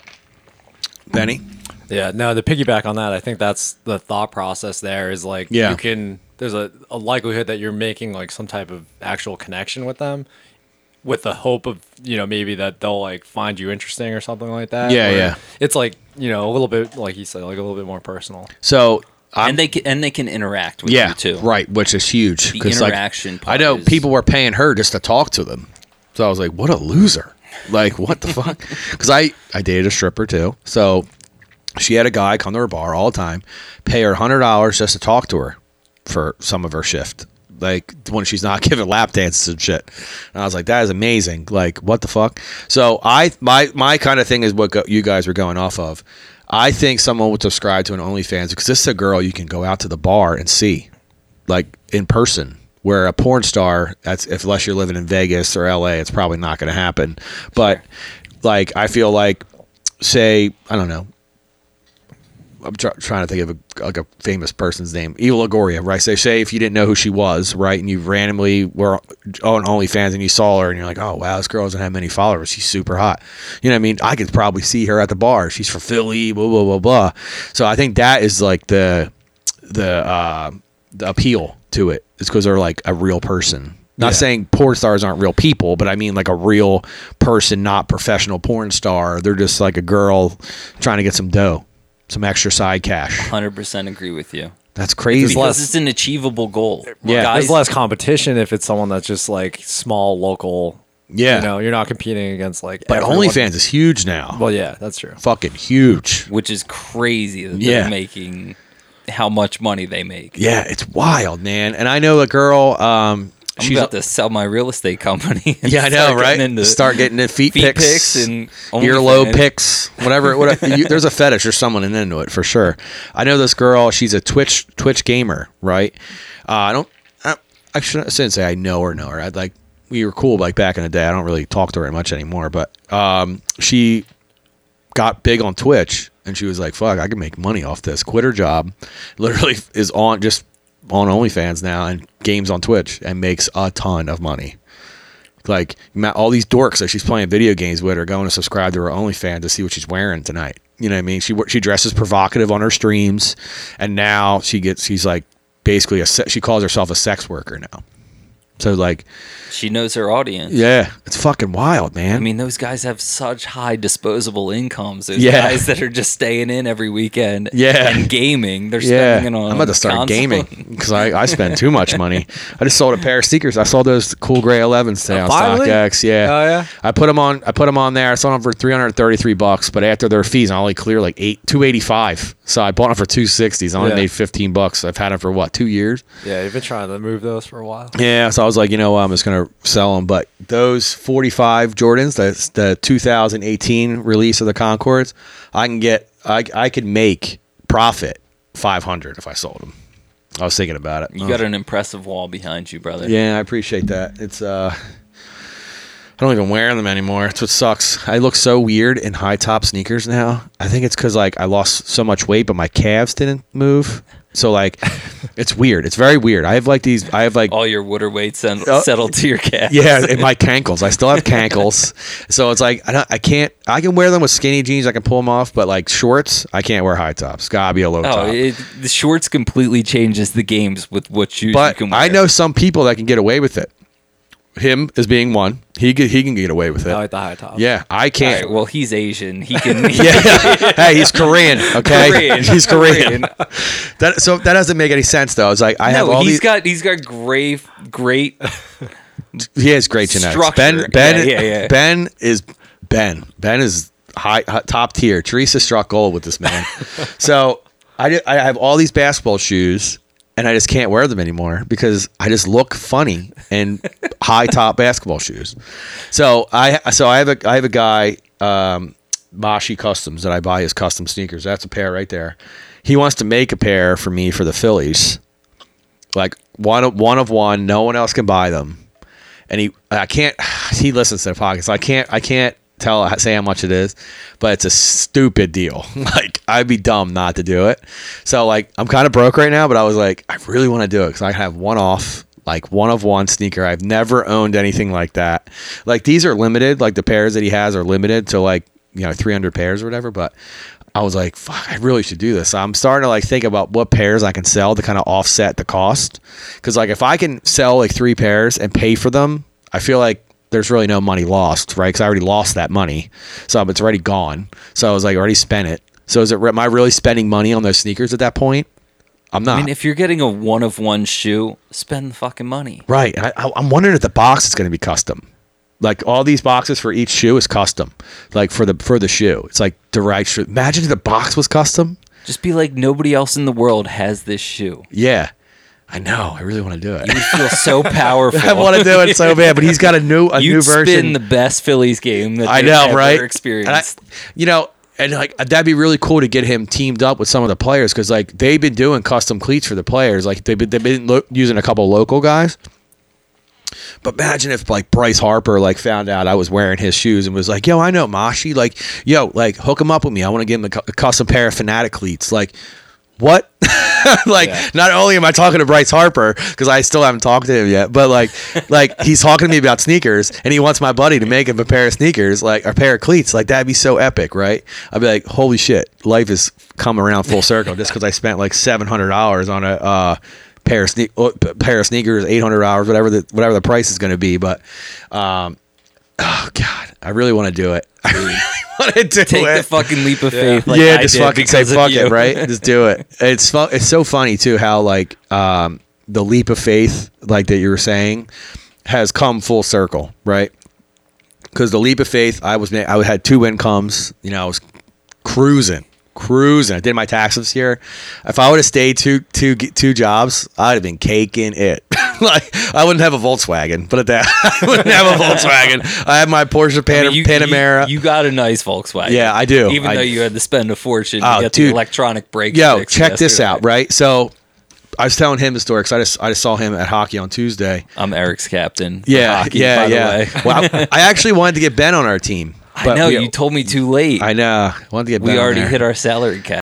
Benny. Yeah, no, to piggyback on that, I think that's the thought process there is like Yeah. you can there's a, a likelihood that you're making like some type of actual connection with them with the hope of, you know, maybe that they'll like find you interesting or something like that. Yeah, where yeah. It's like, you know, a little bit like you said, like a little bit more personal. So I'm, and they can and they can interact with yeah, you too. right, which is huge. The 'cause, like, interaction I part know is- people were paying her just to talk to them. So I was like, what a loser. Like, what the fuck? Because I, I dated a stripper too. So she had a guy come to her bar all the time, pay her $100 just to talk to her for some of her shift. Like when she's not giving lap dances and shit. And I was like, that is amazing. Like, what the fuck? So I, my, my kind of thing is what go, you guys were going off of. I think someone would subscribe to an OnlyFans because this is a girl you can go out to the bar and see like in person where a porn star that's if unless you're living in Vegas or LA it's probably not going to happen. But like I feel like say I don't know I'm try, trying to think of a, like a famous person's name Eva Longoria right? Say say if you didn't know who she was right and you randomly were on OnlyFans and you saw her and you're like oh wow this girl doesn't have many followers. She's super hot. You know what I mean? I could probably see her at the bar. She's from Philly blah blah blah blah. So I think that is like the the uh, the appeal to it is because they're like a real person. Not Yeah. saying porn stars aren't real people, but I mean like a real person, not professional porn star. They're just like a girl trying to get some dough, some extra side cash. Hundred percent agree with you. That's crazy. Because less- it's an achievable goal. Yeah. Guys, There's less competition if it's someone that's just like small local. Yeah. You know, you're not competing against like but everyone. OnlyFans is huge now. Well, yeah, that's true. Fucking huge. which is crazy that Yeah. they're making how much money they make. Yeah, it's wild, man. And I know a girl. Um, I'm she's about to sell my real estate company. Yeah, I know, right? into Start getting in feet, feet pics, pics and earlobe pics, whatever. whatever you, there's a fetish or someone into it for sure. I know this girl. She's a Twitch Twitch gamer, right? Uh, I don't. I, I shouldn't, say I know her. Know her. I'd like we were cool like back in the day. I don't really talk to her much anymore, but um, she got big on Twitch and she was like, "Fuck, I can make money off this." Quit her job, literally is on just on OnlyFans now and games on Twitch and makes a ton of money. Like all these dorks that she's playing video games with are going to subscribe to her OnlyFans to see what she's wearing tonight. You know what I mean? She she dresses provocative on her streams, and now she gets she's like basically a she calls herself a sex worker now. So like, She knows her audience. yeah, it's fucking wild, man. I mean, those guys have such high disposable incomes. Those Yeah. guys that are just staying in every weekend Yeah. and gaming. They're Yeah, spending it on I'm about to start console. gaming because I, I spend too much money. I just sold a pair of sneakers. I sold those cool gray 11s today oh, on Finally? StockX. Yeah. Oh, yeah? I put them on. I put them on there. I sold them for 333 bucks, but after their fees, I only clear like eight 285. So I bought them for 260s. I only Yeah. made 15 bucks. I've had them for what two years. Yeah, you've been trying to move those for a while. Yeah, so I was like, you know what, I'm just gonna sell them. But those 45 Jordans, that's the 2018 release of the Concords, I can get, I, I could make profit 500 if I sold them. I was thinking about it. You got an impressive wall behind you, brother. Yeah, I appreciate that. It's uh I don't even wear them anymore. It's what sucks. I look so weird in high top sneakers now. I think it's cuz like I lost so much weight but my calves didn't move. So like it's weird. It's very weird. I have like these I have like All your water weights sen- Oh. settled to your calves. yeah, in my cankles. I still have cankles. So it's like I, don't, I can't I can wear them with skinny jeans. I can pull them off, but like shorts, I can't wear high tops. Gotta be a low Oh, top. it, the shorts completely changes the games with what shoes you But can wear. I know some people that can get away with it. Him as being one, he can, he can get away with it. Oh, I like the high top. Yeah, I can't. right, well, he's Asian. He can. yeah, hey, he's Korean. Okay, Korean. he's Korean. That so that doesn't make any sense though. It's like I have no, all he's these. got he's got great great he has great genetics. structure. Ben Ben Yeah, yeah, yeah. Ben is Ben. Ben is high, high top tier. Teresa struck gold with this man. so I I have all these basketball shoes and I just can't wear them anymore because I just look funny in high top basketball shoes. So I so I have a I have a guy um, Mashi Customs that I buy his custom sneakers. That's a pair right there. He wants to make a pair for me for the Phillies, like one of one of one. No one else can buy them, and he I can't. He listens to the podcast. So I can't I can't tell say how much it is, but it's a stupid deal. like I'd be dumb not to do it. So like I'm kind of broke right now, but I was like I really want to do it because I have one off like one of one sneaker. I've never owned anything like that. Like these are limited. Like the pairs that he has are limited to like you know 300 pairs or whatever. But I was like, fuck, I really should do this. So I'm starting to like think about what pairs I can sell to kind of offset the cost. Because like if I can sell like three pairs and pay for them, I feel like there's really no money lost, right? Because I already lost that money, so it's already gone. So I was like, already spent it. So is it? Am I really spending money on those sneakers at that point? I'm not. I mean, if you're getting a one of one shoe, spend the fucking money. right. I, I, I'm wondering if the box is going to be custom. Like all these boxes for each shoe is custom. Like for the for the shoe, it's like the right shoe. Imagine if the box was custom. Just be like nobody else in the world has this shoe. Yeah, I know. I really want to do it. You feel so powerful. I want to do it so bad, but he's got a new a You'd new version. spin the best Phillies game that I know, ever right? Experienced. I- you know, and like that'd be really cool to get him teamed up with some of the players because like they've been doing custom cleats for the players. Like they've been, they've been lo- using a couple local guys. But imagine if like Bryce Harper like found out I was wearing his shoes and was like, "Yo, I know Mashi. Like, yo, like hook him up with me. I want to give him a, cu- a custom pair of Fanatic cleats." Like, what? like, Yeah. not only am I talking to Bryce Harper because I still haven't talked to him yet, but like, like he's talking to me about sneakers and he wants my buddy to make him a pair of sneakers, like a pair of cleats. Like that'd be so epic, right? I'd be like, holy shit, life has come around full circle just because I spent like seven hundred dollars on a uh, pair of sne- uh, pair of sneakers, eight hundred dollars, whatever the whatever the price is going to be. But, um, oh god, I really want to do it. I really want to do Take it the fucking leap of faith. Like yeah, just fucking say fuck you. it, right? Just do it. It's fu- it's so funny too how like um, the leap of faith, like that you were saying, has come full circle, right? Because the leap of faith, I was I had two incomes, you know, I was cruising, cruising. I did my taxes here. If I would have stayed two two two jobs, I'd have been caking it. like I wouldn't have a Volkswagen, but at that I wouldn't have a Volkswagen. I have my Porsche Pan- I mean, you- Panamera. You, you got a nice Volkswagen. Yeah, I do. Even I- though you had to spend a fortune Oh, to get dude. the electronic brake. Yo, check this out, right? So I was telling him the story because I just I just saw him at hockey on Tuesday. I'm Eric's captain. Yeah, hockey, yeah, by the yeah. way. well, I, I actually wanted to get Ben on our team. I know we- you told me too late. I know. I wanted to get Ben. we already hit our salary cap.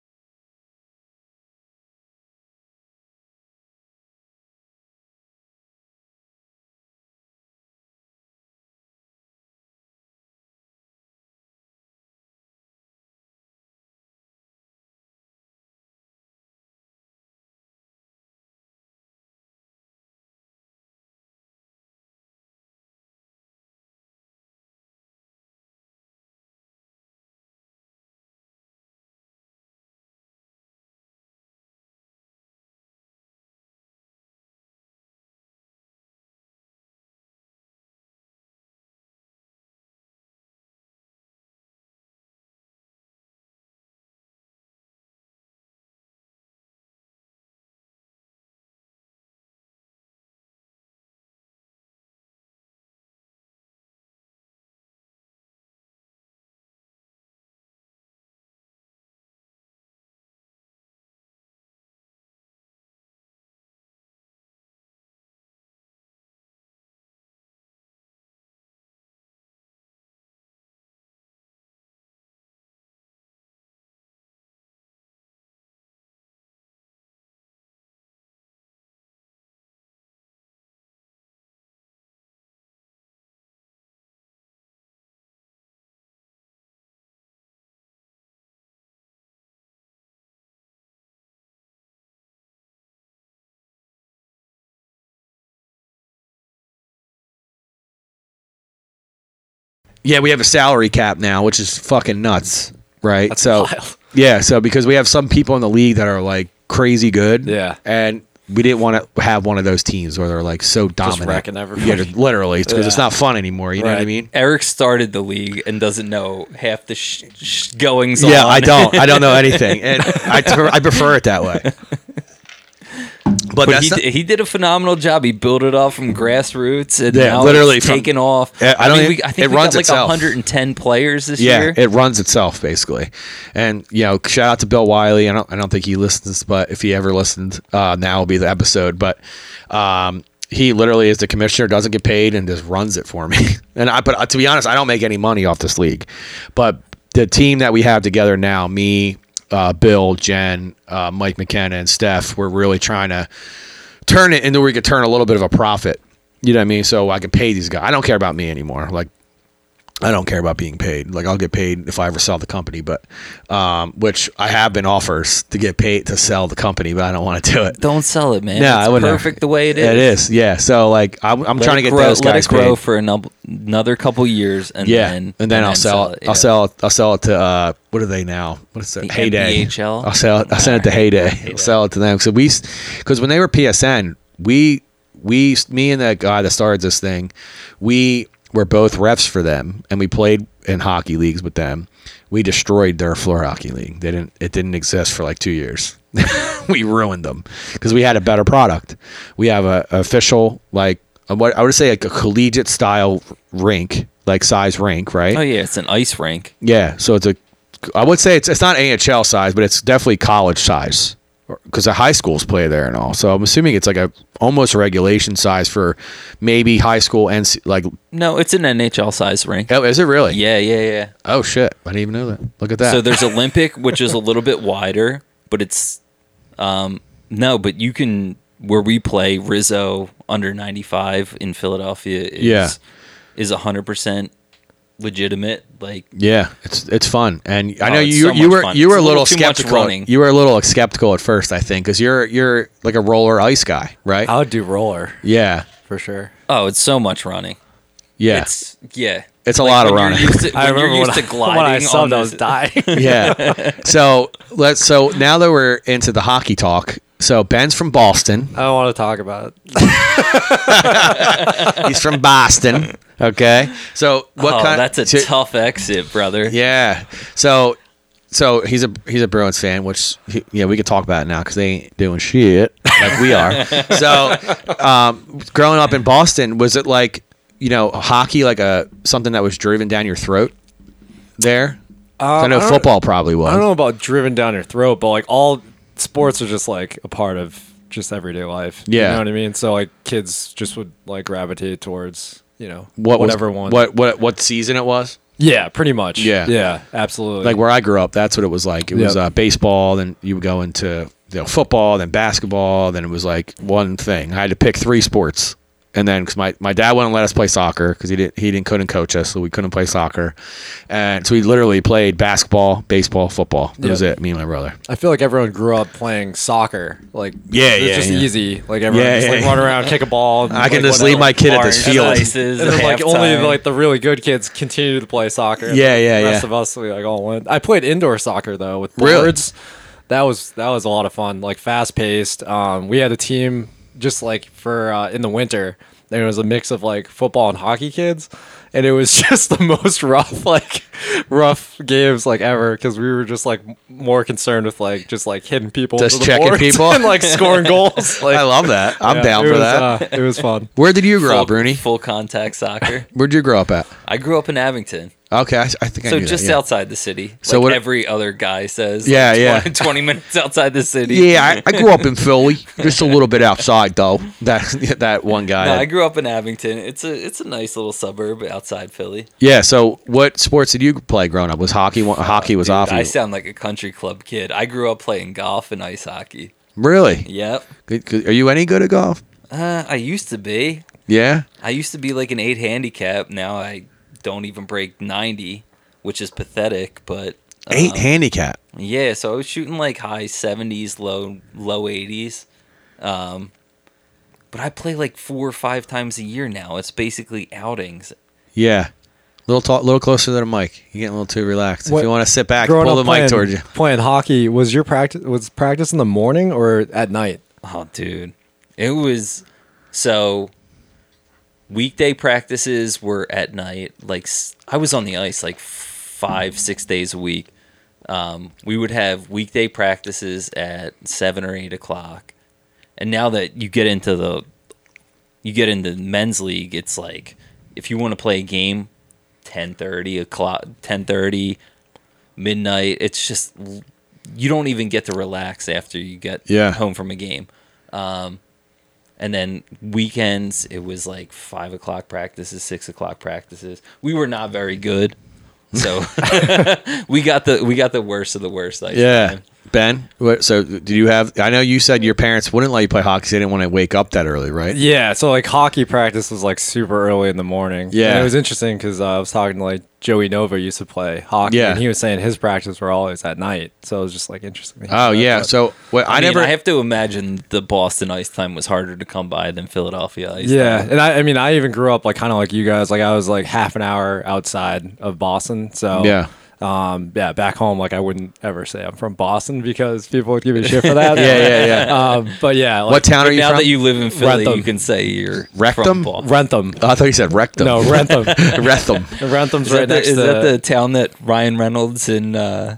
Yeah, we have a salary cap now, which is fucking nuts, right? That's so wild. yeah, so because we have some people in the league that are like crazy good, Yeah. and we didn't want to have one of those teams where they're like so dominant, wrecking everybody. Yeah, just literally, because it's Yeah. not fun anymore. You know what I Right. mean? Eric started the league and doesn't know half the sh- sh- goings Yeah, on. I don't. I don't know anything, and I, prefer- I prefer it that way. But, But he, not, he did a phenomenal job. He built it off from grassroots, and Yeah, now literally it's from- taken off. Yeah, I I, don't mean, even- we, I think it we runs got like itself. 110 players this yeah, year. it runs itself basically. And you know, shout out to Bill Wiley. I don't I don't think he listens, but if he ever listened, uh, now will be the episode. But um, he literally is the commissioner, doesn't get paid, and just runs it for me. And I, but uh, to be honest, I don't make any money off this league. But the team that we have together now, me, uh, Bill, Jen, uh, Mike McKenna, and Steph, we're really trying to turn it into where we could turn a little bit of a profit. You know what I mean? So I could pay these guys. I don't care about me anymore. Like I don't care about being paid. Like I'll get paid if I ever sell the company, but um, which I have been offers to get paid to sell the company, but I don't want to do it. Don't sell it, man. No, it's I wouldn't. perfect the way it is. It is, yeah. So like I'm, I'm trying to get grow, those guys let it grow paid. for another another couple years, and yeah, then and then I'll sell it. I'll sell it. I'll sell it to uh, what are they now? What is it? Heyday. NBHL? I'll sell it. I'll send it to Heyday. I'll sell it to them. So we, because when they were PSN, we we me and that guy that started this thing, we were both refs for them, and we played in hockey leagues with them. We destroyed their floor hockey league. They didn't. It didn't exist for like two years. we ruined them because we had a better product. We have a, a official like a, what I would say like a collegiate style rink, like size rink, right? Oh yeah, it's an ice rink. Yeah, so it's a. I would say it's it's not AHL size, but it's definitely college size because the high schools play there and all. So I'm assuming it's like a almost regulation size for maybe high school and like. No, it's an NHL size rink. Oh, is it really? Yeah, yeah, yeah. Oh shit! I didn't even know that. Look at that. So there's Olympic, which is a little bit wider, but it's um no, but you can where we play Rizzo under 95 in Philadelphia is Yeah. is 100% legitimate like yeah, it's it's fun, and I Oh, know it's you so you were fun. you were It's a a little, little skeptical. You were a little skeptical at first, I think, because you're you're like a roller ice guy, right? I would do roller yeah, for sure. oh, it's so much running. yeah, It's yeah. It's a Like, lot of when you're running. used to- when you're used to when I gliding subbed, on I was this- dying. yeah. So let's. So now that we're into the hockey talk, so Ben's from Boston. I don't want to talk about it. He's from Boston. Okay. So what oh, kind? that's a so- tough exit, brother. Yeah. So so he's a he's a Bruins fan, which he, yeah we could talk about it now because they ain't doing shit like we are. so um, growing up in Boston, was it like you know hockey like a something that was driven down your throat there? I know I football probably was. I don't know about driven down your throat, but like all sports are just like a part of just everyday life. Yeah. You know what I mean? So like kids just would like gravitate towards, you know, what was- whatever one. What what what season it was? Yeah, pretty much. Yeah. Yeah, absolutely. like where I grew up, that's what it was like. It was uh, baseball, then you would go into you know, football, then basketball, then it was like one thing. I had to pick three sports, and then because my, my dad wouldn't let us play soccer because he didn't he didn't couldn't coach us, so we couldn't play soccer, and so we literally played basketball, baseball, football. That was it. Me and my brother. I feel like everyone grew up playing soccer. Like Yeah, it's yeah, just yeah. easy. Like everyone Yeah, just like yeah, run around, kick a ball. and, I can like, just leave my kid at this Orange field. slices And then like only halftime. like the really good kids continue to play soccer. and Yeah, the yeah, rest yeah. of us we like all went. I played indoor soccer though with Really? That was that was a lot of fun. Like fast paced. Um, we had a team just like for uh, in the winter. And it was a mix of like football and hockey kids, and it was just the most rough like rough games like ever because we were just like more concerned with like just like hitting people, Just checking people? and like scoring goals. Like, I love that. I'm yeah, down for was, that. Uh, it was fun. Where did you grow full, up, Rooney? full contact soccer. Where'd you grow up at? I grew up in Abington. Okay, I, I think I So knew just that, yeah. outside the city. So like what- every other guy says. Yeah, like, yeah. 20, 20 minutes outside the city. Yeah, I, I grew up in Philly, just a little bit outside though. That that one guy. No, had- I grew up in Abington. It's a it's a nice little suburb outside Philly. Yeah. So, what sports did you play growing up? Was hockey? one- Hockey was Dude, off. I sound like a country club kid. I grew up playing golf and ice hockey. Really? Yep. Are you any good at golf? Uh, I used to be. Yeah. I used to be like an eight handicap. Now I don't even break ninety, which is pathetic. But Eight um, handicap. Yeah, so I was shooting like high seventies, low low eighties. Um, but I play like four or five times a year now. It's basically outings. Yeah. Little talk, little closer to the mic. You're getting a little too relaxed. What- if you want to sit back, pull the up mic playing, towards you. Playing hockey was your practice was practice in the morning or at night? Oh, dude, it was so. Weekday practices were at night. Like I was on the ice like five, six days a week. Um, we would have weekday practices at seven or eight o'clock, and now that you get into the you get into men's league, it's like if you want to play a game, ten thirty o'clock, ten thirty, midnight. It's just you don't even get to relax after you get Yeah. home from a game. Um, and then weekends, it was like five o'clock practices, six o'clock practices. We were not very good, so we got the we got the worst of the worst. Like Yeah. think. Ben, what, so did you have? I know you said your parents wouldn't let you play hockey. They didn't want to wake up that early, right? Yeah, so like hockey practice was like super early in the morning. Yeah. and it was interesting because uh, I was talking to like Joey Nova used to play hockey, Yeah. and he was saying his practice were always at night. So it was just like interesting. Oh that, yeah. but- So what, I, I, mean, never. I have to imagine the Boston ice time was harder to come by than Philadelphia ice yeah, time. and I, I mean, I even grew up like kind of like you guys. Like I was like half an hour outside of Boston. So Yeah. Um, yeah, back home, like I wouldn't ever say I'm from Boston because people would give me shit for that. Yeah, yeah, yeah. Um, but yeah, like, what town are you now from? that you live in Philly, Wrentham. you can say you're Rectum? from Wrentham? Oh, I thought you said rectum. No, Wrentham. Wrentham. Wrentham's Is, right that, the, next is to that the town that Ryan Reynolds and uh,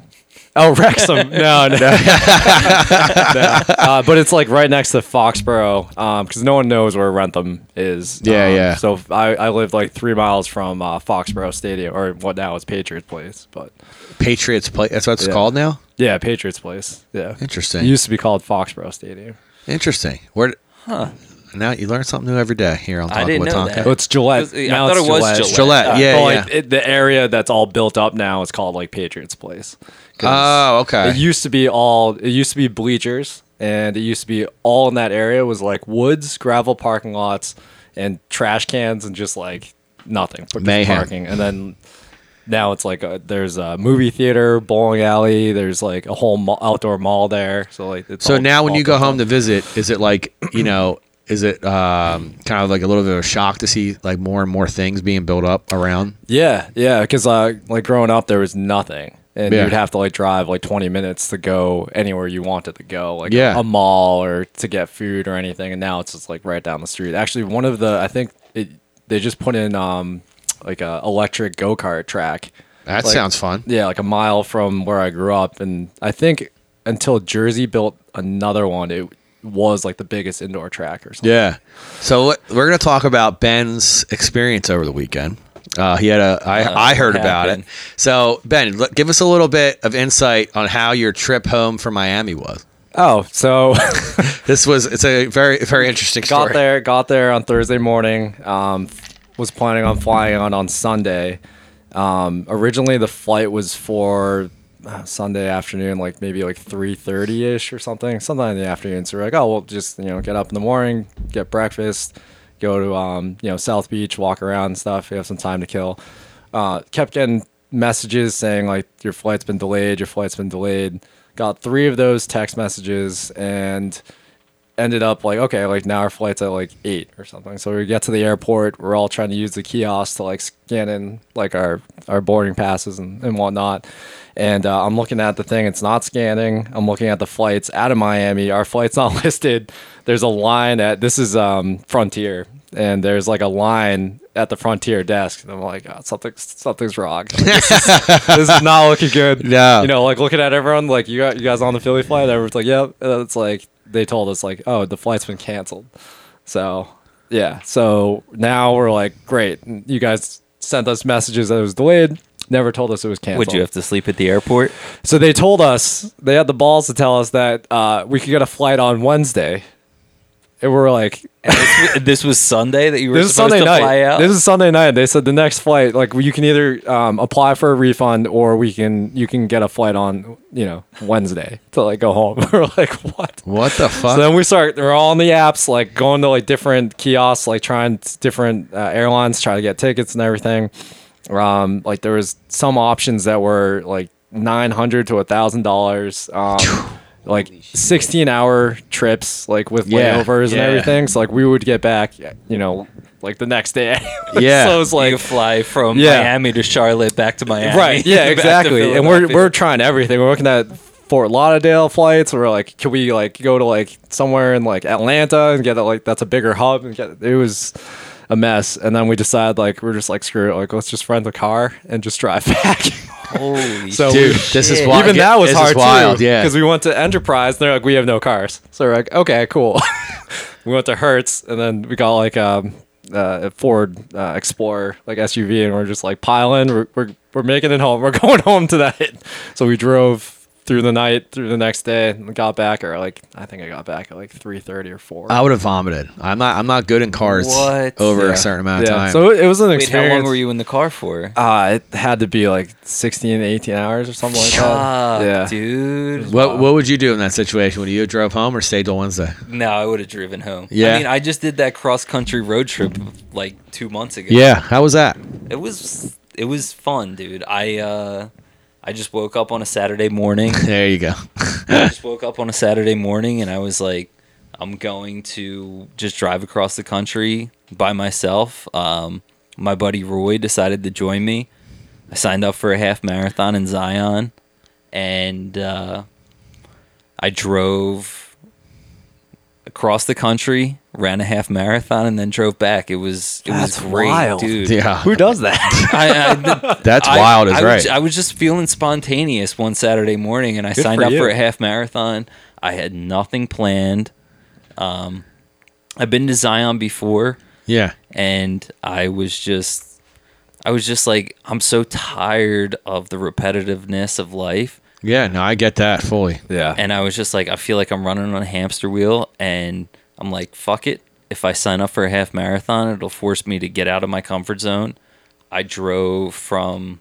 Oh, Wrexham. No, no. No. Uh, but it's like right next to Foxborough because no one knows where Wrentham is. Yeah, Um, yeah. So I, I lived like three miles from uh, Foxborough Stadium, or what now is Patriots Place. But Patriots Place. That's what it's Yeah. called now. yeah, Patriots Place. Yeah. Interesting. It used to be called Foxborough Stadium. Interesting. Where? Huh. Now you learn something new every day here on I Talking didn't with know Tonka. that. Oh, it's Gillette. I Now thought it's it was Gillette. Gillette. Gillette, Uh, yeah, But, yeah. it, the area that's all built up now is called like Patriots Place. 'Cause Oh, okay. It used to be all. It used to be bleachers, and it used to be all in that area was like woods, gravel parking lots, and trash cans, and just like nothing but just Mayhem. parking. And then now it's like a, there's a movie theater, bowling alley. There's like a whole ma- outdoor mall there. So like it's So all- now when all you go built home up. to visit, is it like you know? Is it um, kind of like a little bit of a shock to see like more and more things being built up around? Yeah, yeah, because uh, like growing up, there was nothing, and Yeah. you'd have to like drive like twenty minutes to go anywhere you wanted to go, like Yeah. a, mall or to get food or anything. And now it's just like right down the street. Actually, one of the I think it, they just put in um like a electric go kart track. That Like- sounds fun. Yeah, like a mile from where I grew up, and I think until Jersey built another one, it was like the biggest indoor track or something. Yeah. So we're going to talk about Ben's experience over the weekend. Uh, he had a. I, Uh, I heard about it. So Ben, l- give us a little bit of insight on how your trip home from Miami was. Oh, so This was. It's a very very interesting story. got there got there on thursday morning um, was planning on flying on on sunday um, originally the flight was for sunday afternoon like maybe like 3.30ish or something sometime in the afternoon. So we're like oh we'll just you know get up in the morning get breakfast go to um, you know south beach walk around and stuff. We have some time to kill. Uh, kept getting messages saying like your flight's been delayed your flight's been delayed. Got three of those text messages and ended up like okay like now our flight's at like eight or something. So we get to the airport we're all trying to use the kiosk to like scan in like our our boarding passes and, and whatnot. And uh, i'm looking at the thing it's not scanning. I'm looking at the flights out of miami. Our flight's not listed. There's a line at this is um frontier. And there's like a line at the frontier desk. And i'm like oh, something something's wrong. Like, this, is, this is not looking good. No. you know like looking at everyone like you got you guys on the philly flight? Everyone's like yep. And it's like they told us like oh the flight's been canceled. So yeah. So now we're like great. You guys sent us messages that it was delayed. Never told us it was canceled would you have to sleep at the airport? so they told us they had the balls to tell us that uh, we could get a flight on wednesday and we're like this, was- this was Sunday that you were this is supposed Sunday to night. fly out. This is Sunday night. They said the next flight, like you can either um, apply for a refund or we can you can get a flight on you know Wednesday to like go home. We're like what? What the fuck? So then we start. We're all on the apps, like going to like different kiosks, like trying different uh, airlines, trying to get tickets and everything. Um, like there was some options that were like nine hundred to a thousand dollars. Like sixteen hour trips, like with Yeah, layovers and yeah. everything. So like we would get back, you know, like the next day. Yeah. so it's like like you fly from Yeah. Miami to Charlotte, back to Miami, right yeah back to exactly and we're Philadelphia. we're trying everything we're looking at fort lauderdale flights we're like can we like go to like somewhere in like atlanta and get it like that's a bigger hub and get it was a mess and then we decided like we're just like screw it like let's just rent a car and just drive back holy so Dude, we- this is shit. wild. even that was This is hard wild, too yeah. because we went to enterprise and they're like we have no cars so we're like okay cool we went to Hertz, and then we got like um, uh, a Ford uh, Explorer, like SUV, and we're just like piling. We're, we're we're making it home. We're going home tonight. So we drove through the night, through the next day, and got back or like I think I got back at like three thirty or four. I would have vomited. I'm not. I'm not good in cars What? over Yeah. a certain amount of yeah. time. So it was an Wait, experience. how long were you in the car for? Uh, it had to be like 16, 18 hours or something like that. Yeah. dude. what What would you do in that situation? Would you have drove home or stayed till Wednesday? No, I would have driven home. Yeah. I mean, I just did that cross country road trip like two months ago. Yeah. How was that? It was it was fun, dude. I uh I just woke up on a Saturday morning. There you go. I just woke up on a Saturday morning and I was like, I'm going to just drive across the country by myself. Um, my buddy Roy decided to join me. I signed up for a half marathon in Zion and uh, I drove across the country, ran a half marathon, and then drove back. It was it That's was great, wild. dude. Yeah. Who does that? I, I, the- That's I- wild. Is I right. Was, I was just feeling spontaneous one Saturday morning, and I Good signed for up you. for a half marathon. I had nothing planned. Um, I've been to Zion before, yeah. and I was just, I was just like, I'm so tired of the repetitiveness of life, Yeah. No, I get that fully. yeah. and I was just like, I feel like I'm running on a hamster wheel, and I'm like, fuck it. If I sign up for a half marathon, it'll force me to get out of my comfort zone. I drove from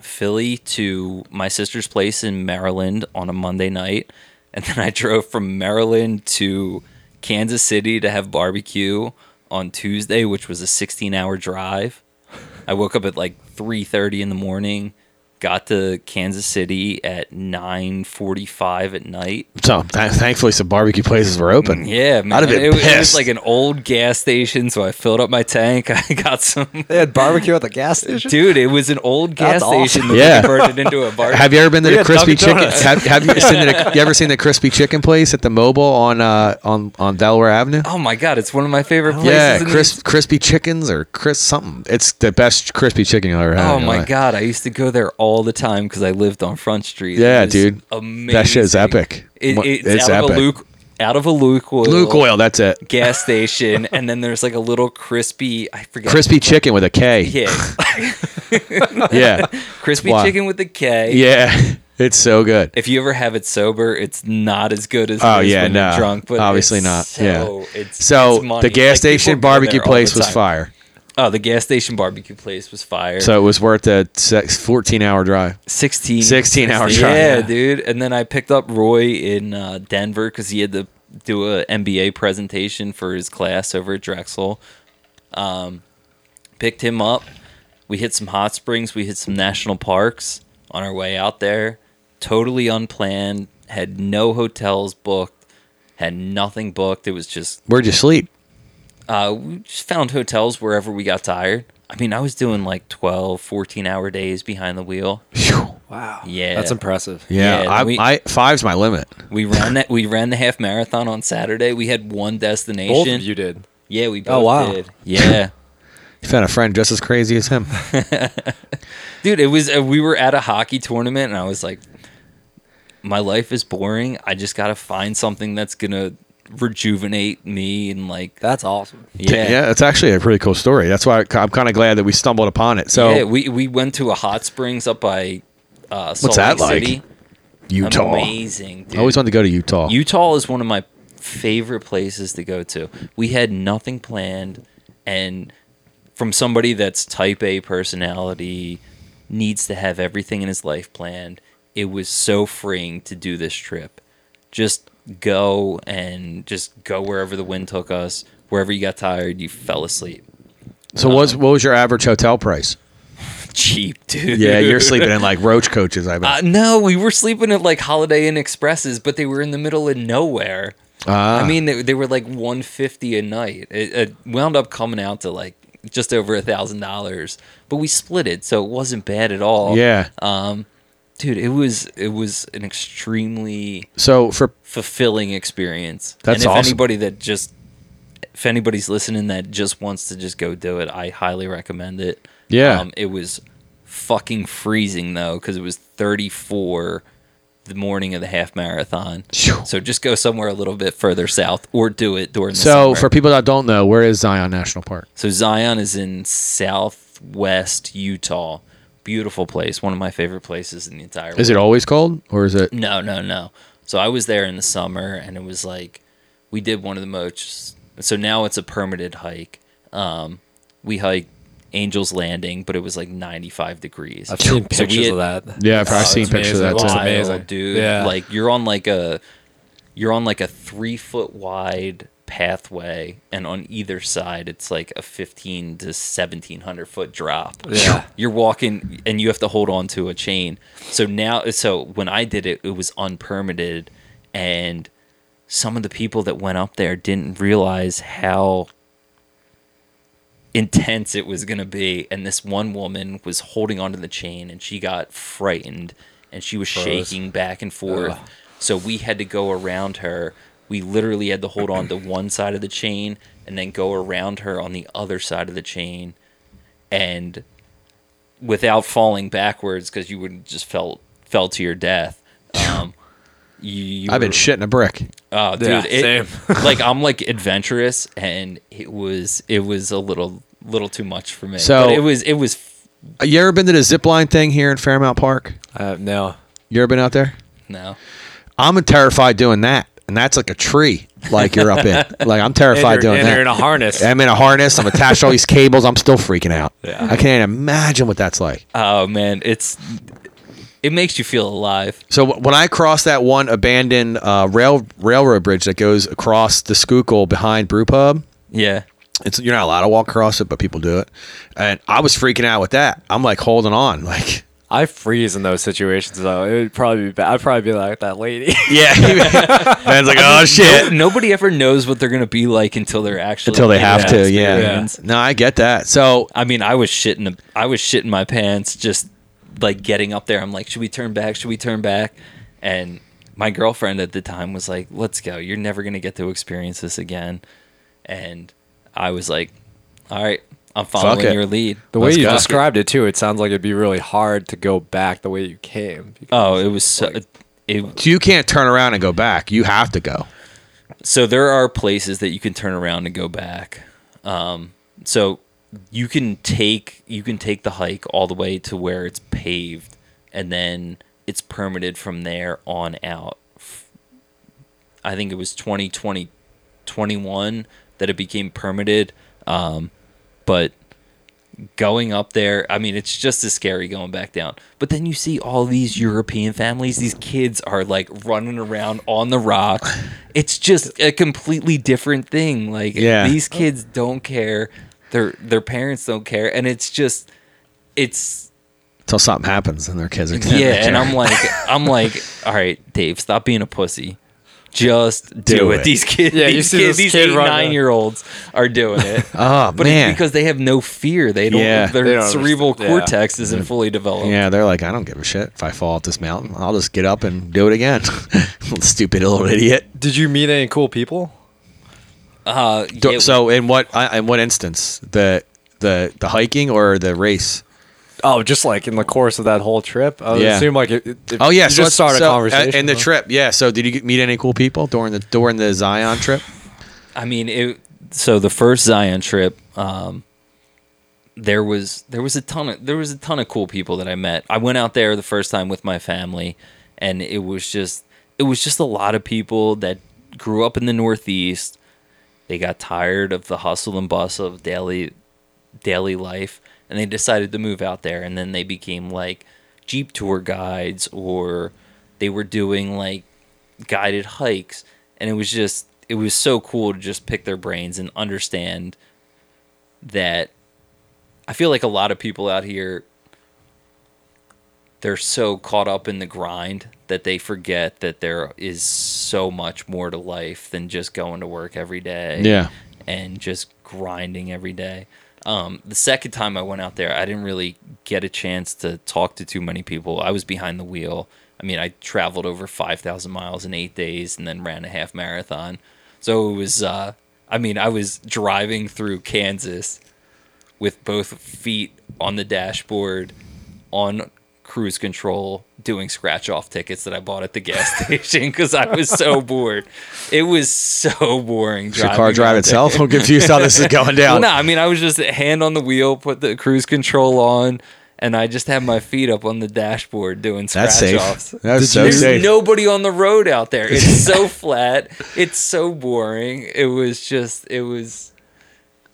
Philly to my sister's place in Maryland on a Monday night, and then I drove from Maryland to Kansas City to have barbecue on Tuesday, which was a 16-hour drive. I woke up at like 3:30 in the morning, got to Kansas City at 9:45 at night. So th- thankfully, some barbecue places were open. Yeah, man. I'd have been it, was- it was like an old gas station, so I filled up my tank. I got some they had barbecue at the gas station. Dude, it was an old gas That's awesome. station that Yeah. we converted into a bar. Have you ever been to the crispy chicken? Have, have you seen the, you ever seen the crispy chicken place at the Mobil on uh, on on Delaware Avenue? oh my god, it's one of my favorite places. yeah, in crisp, crispy chickens or cris something. It's the best crispy chicken you'll ever have. Oh my life. god, I used to go there all the time because I lived on Front Street. Yeah, dude. amazing. That shit is epic. It, it's, it's out of a Luke, out of a Lukoil, Luke oil. That's it. gas station, and then there's like a little crispy. I forget. Crispy chicken with a K. Yeah, Yeah. crispy Wow. chicken with a K. Yeah. It's so good. If you ever have it sober, it's not as good as Oh, yeah, when you're no. drunk. But Obviously not. So, Yeah. It's, So it's the gas Like, station barbecue place was fire. Oh, the gas station barbecue place was fire. So it was worth a six- 14 hour drive. 16 16 hour drive, yeah, yeah. dude. And then i picked up roy in uh, denver because he had to do a mba presentation for his class over at drexel. Um, picked him up. We hit some hot springs. We hit some national parks on our way out there. Totally unplanned. Had no hotels booked. Had nothing booked. It was just Where'd you sleep? Uh, we just found hotels wherever we got tired i mean i was doing like 12 14 hour days behind the wheel Phew. Wow. Yeah. That's impressive. Yeah, Yeah, I, we- I five's my limit. We ran that. We ran the half marathon on Saturday. We had one destination. Both of you did. Yeah, we both Oh, wow. did. Yeah, You found a friend just as crazy as him. dude. It was. Uh, we were at a hockey tournament, and I was like, "My life is boring. I just got to find something that's gonna rejuvenate me." And like, That's awesome. yeah, yeah, it's actually a pretty cool story. That's why I- I'm kind of glad that we stumbled upon it. So yeah. We we went to a hot springs up by uh, Salt What's that Lake like? City. Utah. Amazing. Dude. I always wanted to go to Utah. Utah is one of my favorite places to go to. We had nothing planned, and from somebody that's type A personality, needs to have everything in his life planned. It was so freeing to do this trip. Just go and just go wherever the wind took us. Wherever you got tired, you fell asleep. so what's, what was your average hotel price? Cheap, dude. Yeah, you're sleeping in like roach coaches. I bet. Uh, no, we were sleeping at like Holiday Inn Expresses, but they were in the middle of nowhere. Ah. I mean, they, they were like 150 a night. It, it wound up coming out to like just over a thousand dollars, but we split it, so it wasn't bad at all. yeah. um, dude, it was it was an extremely So for fulfilling experience. That's and if awesome. anybody that just if anybody's listening that just wants to just go do it, I highly recommend it. Yeah. Um, it was fucking freezing though because it was 34 the morning of the half marathon. So just go somewhere a little bit further south, or do it during the So summer. for people that don't know, where is Zion National Park? So Zion is in southwest Utah. Beautiful place, one of my favorite places in the entire world. Is it always cold or is it? No, no, no. So I was there in the summer, and it was like we did one of the most. So now it's a permitted hike. Um, we hiked Angel's Landing, but it was like 95 degrees. I've seen So pictures had- of that. Yeah, I've probably Oh, seen it's pictures of that too. It's Wild, amazing. dude. Yeah. Like you're on like a you're on like a three foot wide pathway, and on either side it's like a 15 to 1700 foot drop. Yeah. You're walking, and you have to hold on to a chain. So now, so when I did it, it was unpermitted, and some of the people that went up there didn't realize how intense it was going to be and this one woman was holding onto the chain and she got frightened and she was shaking back and forth Ugh. so we had to go around her we literally had to hold on to one side of the chain and then go around her on the other side of the chain and without falling backwards because you would just fell fell to your death um you, you I've been were- shitting a brick. Oh, dude, Yeah, it, same. like I'm like adventurous, and it was it was a little little too much for me. So- but it was it was You ever been to the zip line thing here in Fairmount Park? Uh, no. You ever been out there? no. I'm terrified doing that, and that's like a tree, like you're up in. Like I'm terrified and doing and that. you're in a harness. I'm in a harness. I'm attached to all these cables. I'm still freaking out. Yeah. I can't imagine what that's like. Oh man, it's it makes you feel alive. So w- when I cross that one abandoned uh, rail railroad bridge that goes across the Schuylkill behind Brew Pub, Yeah. it's you're not allowed to walk across it, but people do it. And I was freaking out with that. I'm like holding on, like I freeze in those situations though. It would probably be bad. I'd probably be like that lady. yeah. Man's like, oh shit. No- nobody ever knows what they're gonna be like until they're actually Until they have to, yeah. experience. No, I get that. So I mean, I was shitting. I was shitting my pants just like getting up there. I'm like, should we turn back? Should we turn back? And my girlfriend at the time was like, let's go. You're never gonna get to experience this again. And I was like, all right, I'm following it. your lead. The way Let's you go. described it too, it sounds like it'd be really hard to go back the way you came. Oh, it was so. Like- It, So you can't turn around and go back. You have to go. so there are places that you can turn around and go back. Um, so you can take you can take the hike all the way to where it's paved, and then it's permitted from there on out. I think it was 2020, 21 that it became permitted. Um, but going up there, I mean, it's just as scary going back down. But then you see all these European families, these kids are like running around on the rock. It's just a completely different thing. Like Yeah. these kids don't care. Their their parents don't care. And it's just it's Until something happens and their kids are yeah, and I'm like I'm like, all right, Dave, stop being a pussy. Just do, Do it. it. These kids, Yeah, these kids, these kid eight, nine year olds are doing it. Oh But man. it's because they have no fear. They don't. Yeah. their They don't cerebral understand- yeah. cortex isn't fully developed. Yeah, they're like, I don't give a shit if I fall off this mountain. I'll just get up and do it again. Stupid little idiot. Did you meet any cool people? Uh, Do- yeah, so in what I- in what instance the the the hiking or the race? Oh, just like in the course of that whole trip. I would Yeah. assume like it, it, Oh yeah, you so just let's- start a so, uh, conversation. in the trip. Yeah. So did you meet any cool people during the during the Zion trip? I mean, it, so the first Zion trip, um, there was there was a ton of there was a ton of cool people that I met. I went out there the first time with my family, and it was just it was just a lot of people that grew up in the Northeast. They got tired of the hustle and bustle of daily daily life, and they decided to move out there. And then they became like Jeep tour guides, or they were doing like guided hikes and it was just it was so cool to just pick their brains and understand that I feel like a lot of people out here they're so caught up in the grind that they forget that there is so much more to life than just going to work every day Yeah. and just grinding every day. Um, the second time I went out there, I didn't really get a chance to talk to too many people. I was behind the wheel. I mean, I traveled over 5,000 miles in eight days and then ran a half marathon. So it was, uh, I mean, I was driving through Kansas with both feet on the dashboard, on cruise control, doing scratch off tickets that I bought at the gas station because I was so bored. It was so boring. Your car drive itself? I'm confused how this is going Well, down. no, I mean I was just hand on the wheel, put the cruise control on, and I just had my feet up on the dashboard doing scratch safe. offs. That's so There's safe. nobody on the road out there. It's so flat. It's so boring. It was just. It was.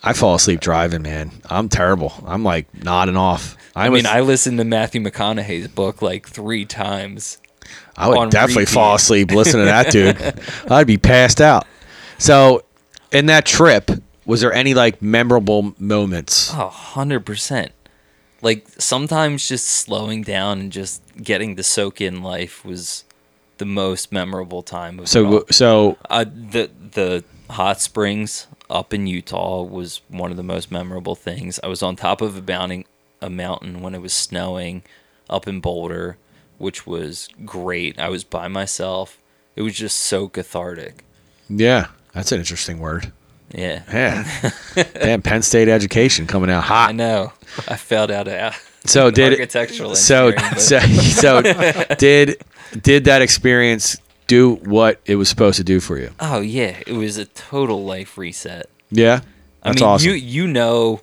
I fall asleep driving, man. I'm terrible. I'm like nodding off. I, I was, mean, I listened to Matthew McConaughey's book like three times. I would definitely repeat. fall asleep listening to that dude. I'd be passed out. So, in that trip, was there any like memorable moments? Oh, 100%. Like sometimes just slowing down and just getting to soak in life was the most memorable time of it all. So, so Uh, the the hot springs up in Utah was one of the most memorable things. I was on top of a mountain, a mountain when it was snowing up in Boulder, which was great. I was by myself. It was just so cathartic. yeah, that's an interesting word. Yeah. Yeah, damn Penn State education coming out hot. I know. I failed out of So did architectural so so so did did that experience do what it was supposed to do for you? Oh yeah, it was a total life reset. Yeah, that's I mean, awesome. you you know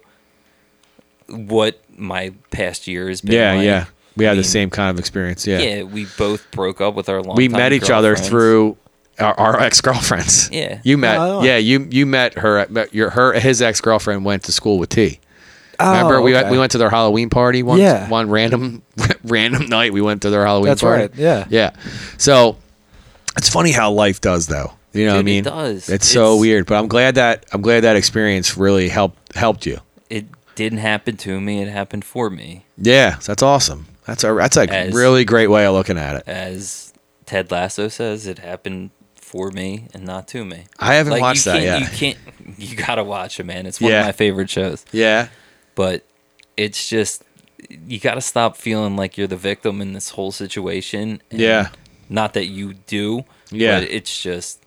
what my past year has been. yeah, like. yeah, we had I the same kind of experience. Yeah, Yeah, we both broke up with our long. we met each other through our, our ex girlfriends. Yeah. you met. Oh, yeah, you you met her. met Your her his ex girlfriend went to school with T. Oh, Remember we went, we went to their Halloween party one Yeah. one random random night. We went to their Halloween That's party. right. Yeah. Yeah. So it's funny how life does though. You know what I Dude, it mean? does. It's, so weird, but I'm glad that I'm glad that experience really helped helped you. It didn't happen to me. It happened for me. Yeah, that's awesome. That's a that's a As- really great way of looking at it. As Ted Lasso says, it happened for me and not to me. I haven't Like, watched that yet. You can't. You gotta watch it, man. It's one Yeah. of my favorite shows. Yeah. But it's just you gotta stop feeling like you're the victim in this whole situation. and Yeah. Not that you do. Yeah. But it's just.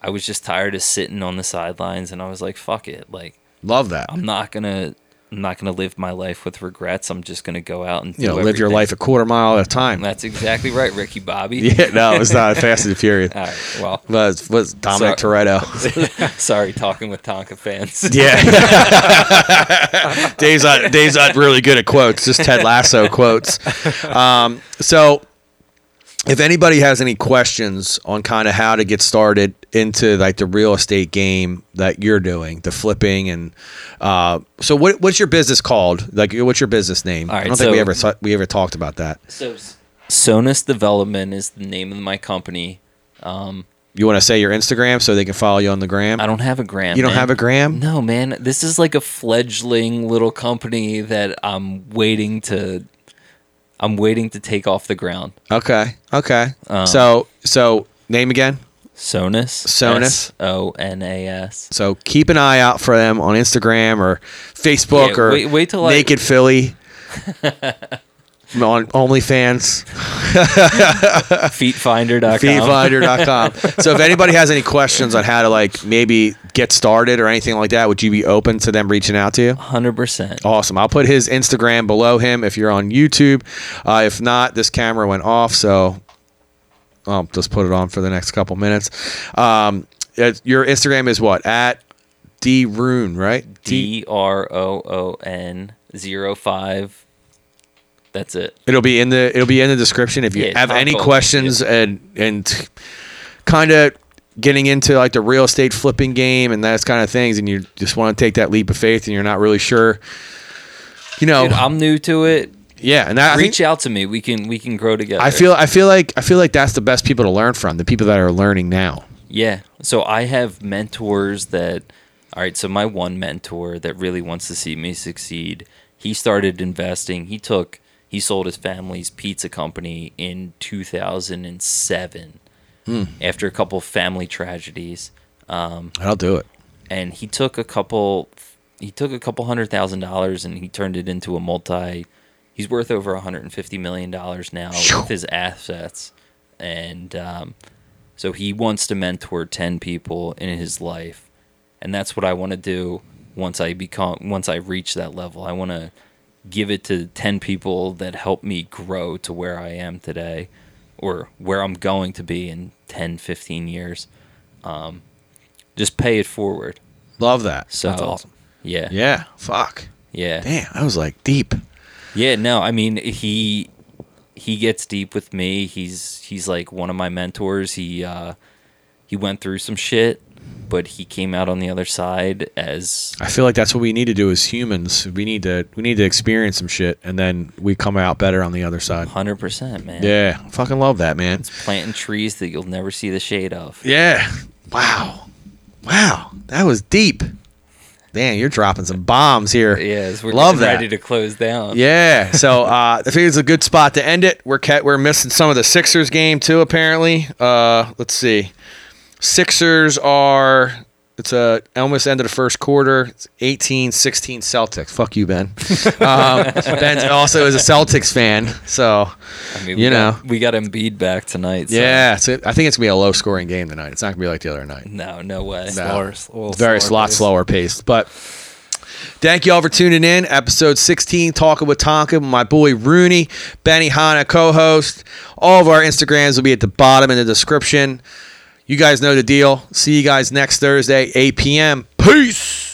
I was just tired of sitting on the sidelines, and I was like, "Fuck it!" Like Love that. I'm not gonna I'm not gonna live my life with regrets. I'm just gonna go out and you know, live your life a quarter mile at a time. That's exactly right, Ricky Bobby. yeah, no, it's not Fast and Furious. All right. Well, Was was Dominic Toretto. sorry, talking with Tonka fans. Yeah. Dave's not Dave's not really good at quotes, just Ted Lasso quotes. Um, so if anybody has any questions on kind of how to get started into like the real estate game that you're doing, the flipping and uh, so what what's your business called? Like what's your business name? All right, I don't think we ever thought- we ever talked about that. So, Sonas Development is the name of my company. You want to say your Instagram so they can follow you on the gram? I don't have a gram. You don't man. have a gram? No, man. This is like a fledgling little company that I'm waiting to. I'm waiting to take off the ground. Okay. Okay. Um, so so name again? Sonas. Sonas. O N A S. So keep an eye out for them on Instagram or Facebook Yeah, or wait- wait till I- Naked Philly on OnlyFans, Feetfinder.com. feedfinder.com. so if anybody has any questions on how to like maybe get started or anything like that, would you be open to them reaching out to you? Hundred percent. Awesome. I'll put his Instagram below him if you're on YouTube. Uh, if not, this camera went off, so I'll just put it on for the next couple minutes. Um, your Instagram is what? At DRoon, right? D R O O N zero five. That's it. It'll be in the it'll be in the description if you Yeah, have any questions and and kind of getting into like the real estate flipping game and those kind of things and you just want to take that leap of faith and you're not really sure you know Dude, I'm new to it. yeah and that, I, Reach think, out to me. We can we can grow together. I feel I feel like I feel like that's the best people to learn from the people that are learning now Yeah. So I have mentors that all right, so my one mentor that really wants to see me succeed, he started investing. He took he sold his family's pizza company in 2007 after a couple family tragedies. I'll do it. and he took a couple he took a couple hundred thousand dollars and he turned it into a multi he's worth over 150 million dollars now with his assets. And um, so he wants to mentor 10 people in his life. And that's what i want to do once i become once i reach that level. I want to give it to 10 people that helped me grow to where I am today or where I'm going to be in 10, 15 years. Um, just pay it forward. Love that. So That's awesome. Yeah. Yeah. Fuck. Yeah. Damn. I was like deep. Yeah, no, I mean he he gets deep with me. He's he's like one of my mentors. He uh he went through some shit, but he came out on the other side as I feel like that's what we need to do as humans. We need to we need to experience some shit, and then we come out better on the other side. 100%, man. Yeah. Fucking love that, man. It's Planting trees that you'll never see the shade of. Yeah. Wow. Wow. That was deep. Man, you're dropping some bombs here. Yes, we're Love that. ready to close down. Yeah. So uh, I think it's a good spot to end it. We're we're missing some of the Sixers game too. Apparently. Uh, let's see. Sixers are. It's a almost end of the first quarter. It's 18-16 Celtics. Fuck you, Ben. Um, ben also is a Celtics fan, so I mean, You we got, know. we got Embiid back tonight. So yeah. So I think it's gonna be a low scoring game tonight. It's not gonna be like the other night. No, no way. No. Slower, s- a It's very slower lot pace. slower paced. But thank you all for tuning in. Episode 16, Talking with Tonka, my boy Rooney, Benihana, co-host. All of our Instagrams will be at the bottom in the description. You guys know the deal. See you guys next Thursday, 8 p.m. Peace.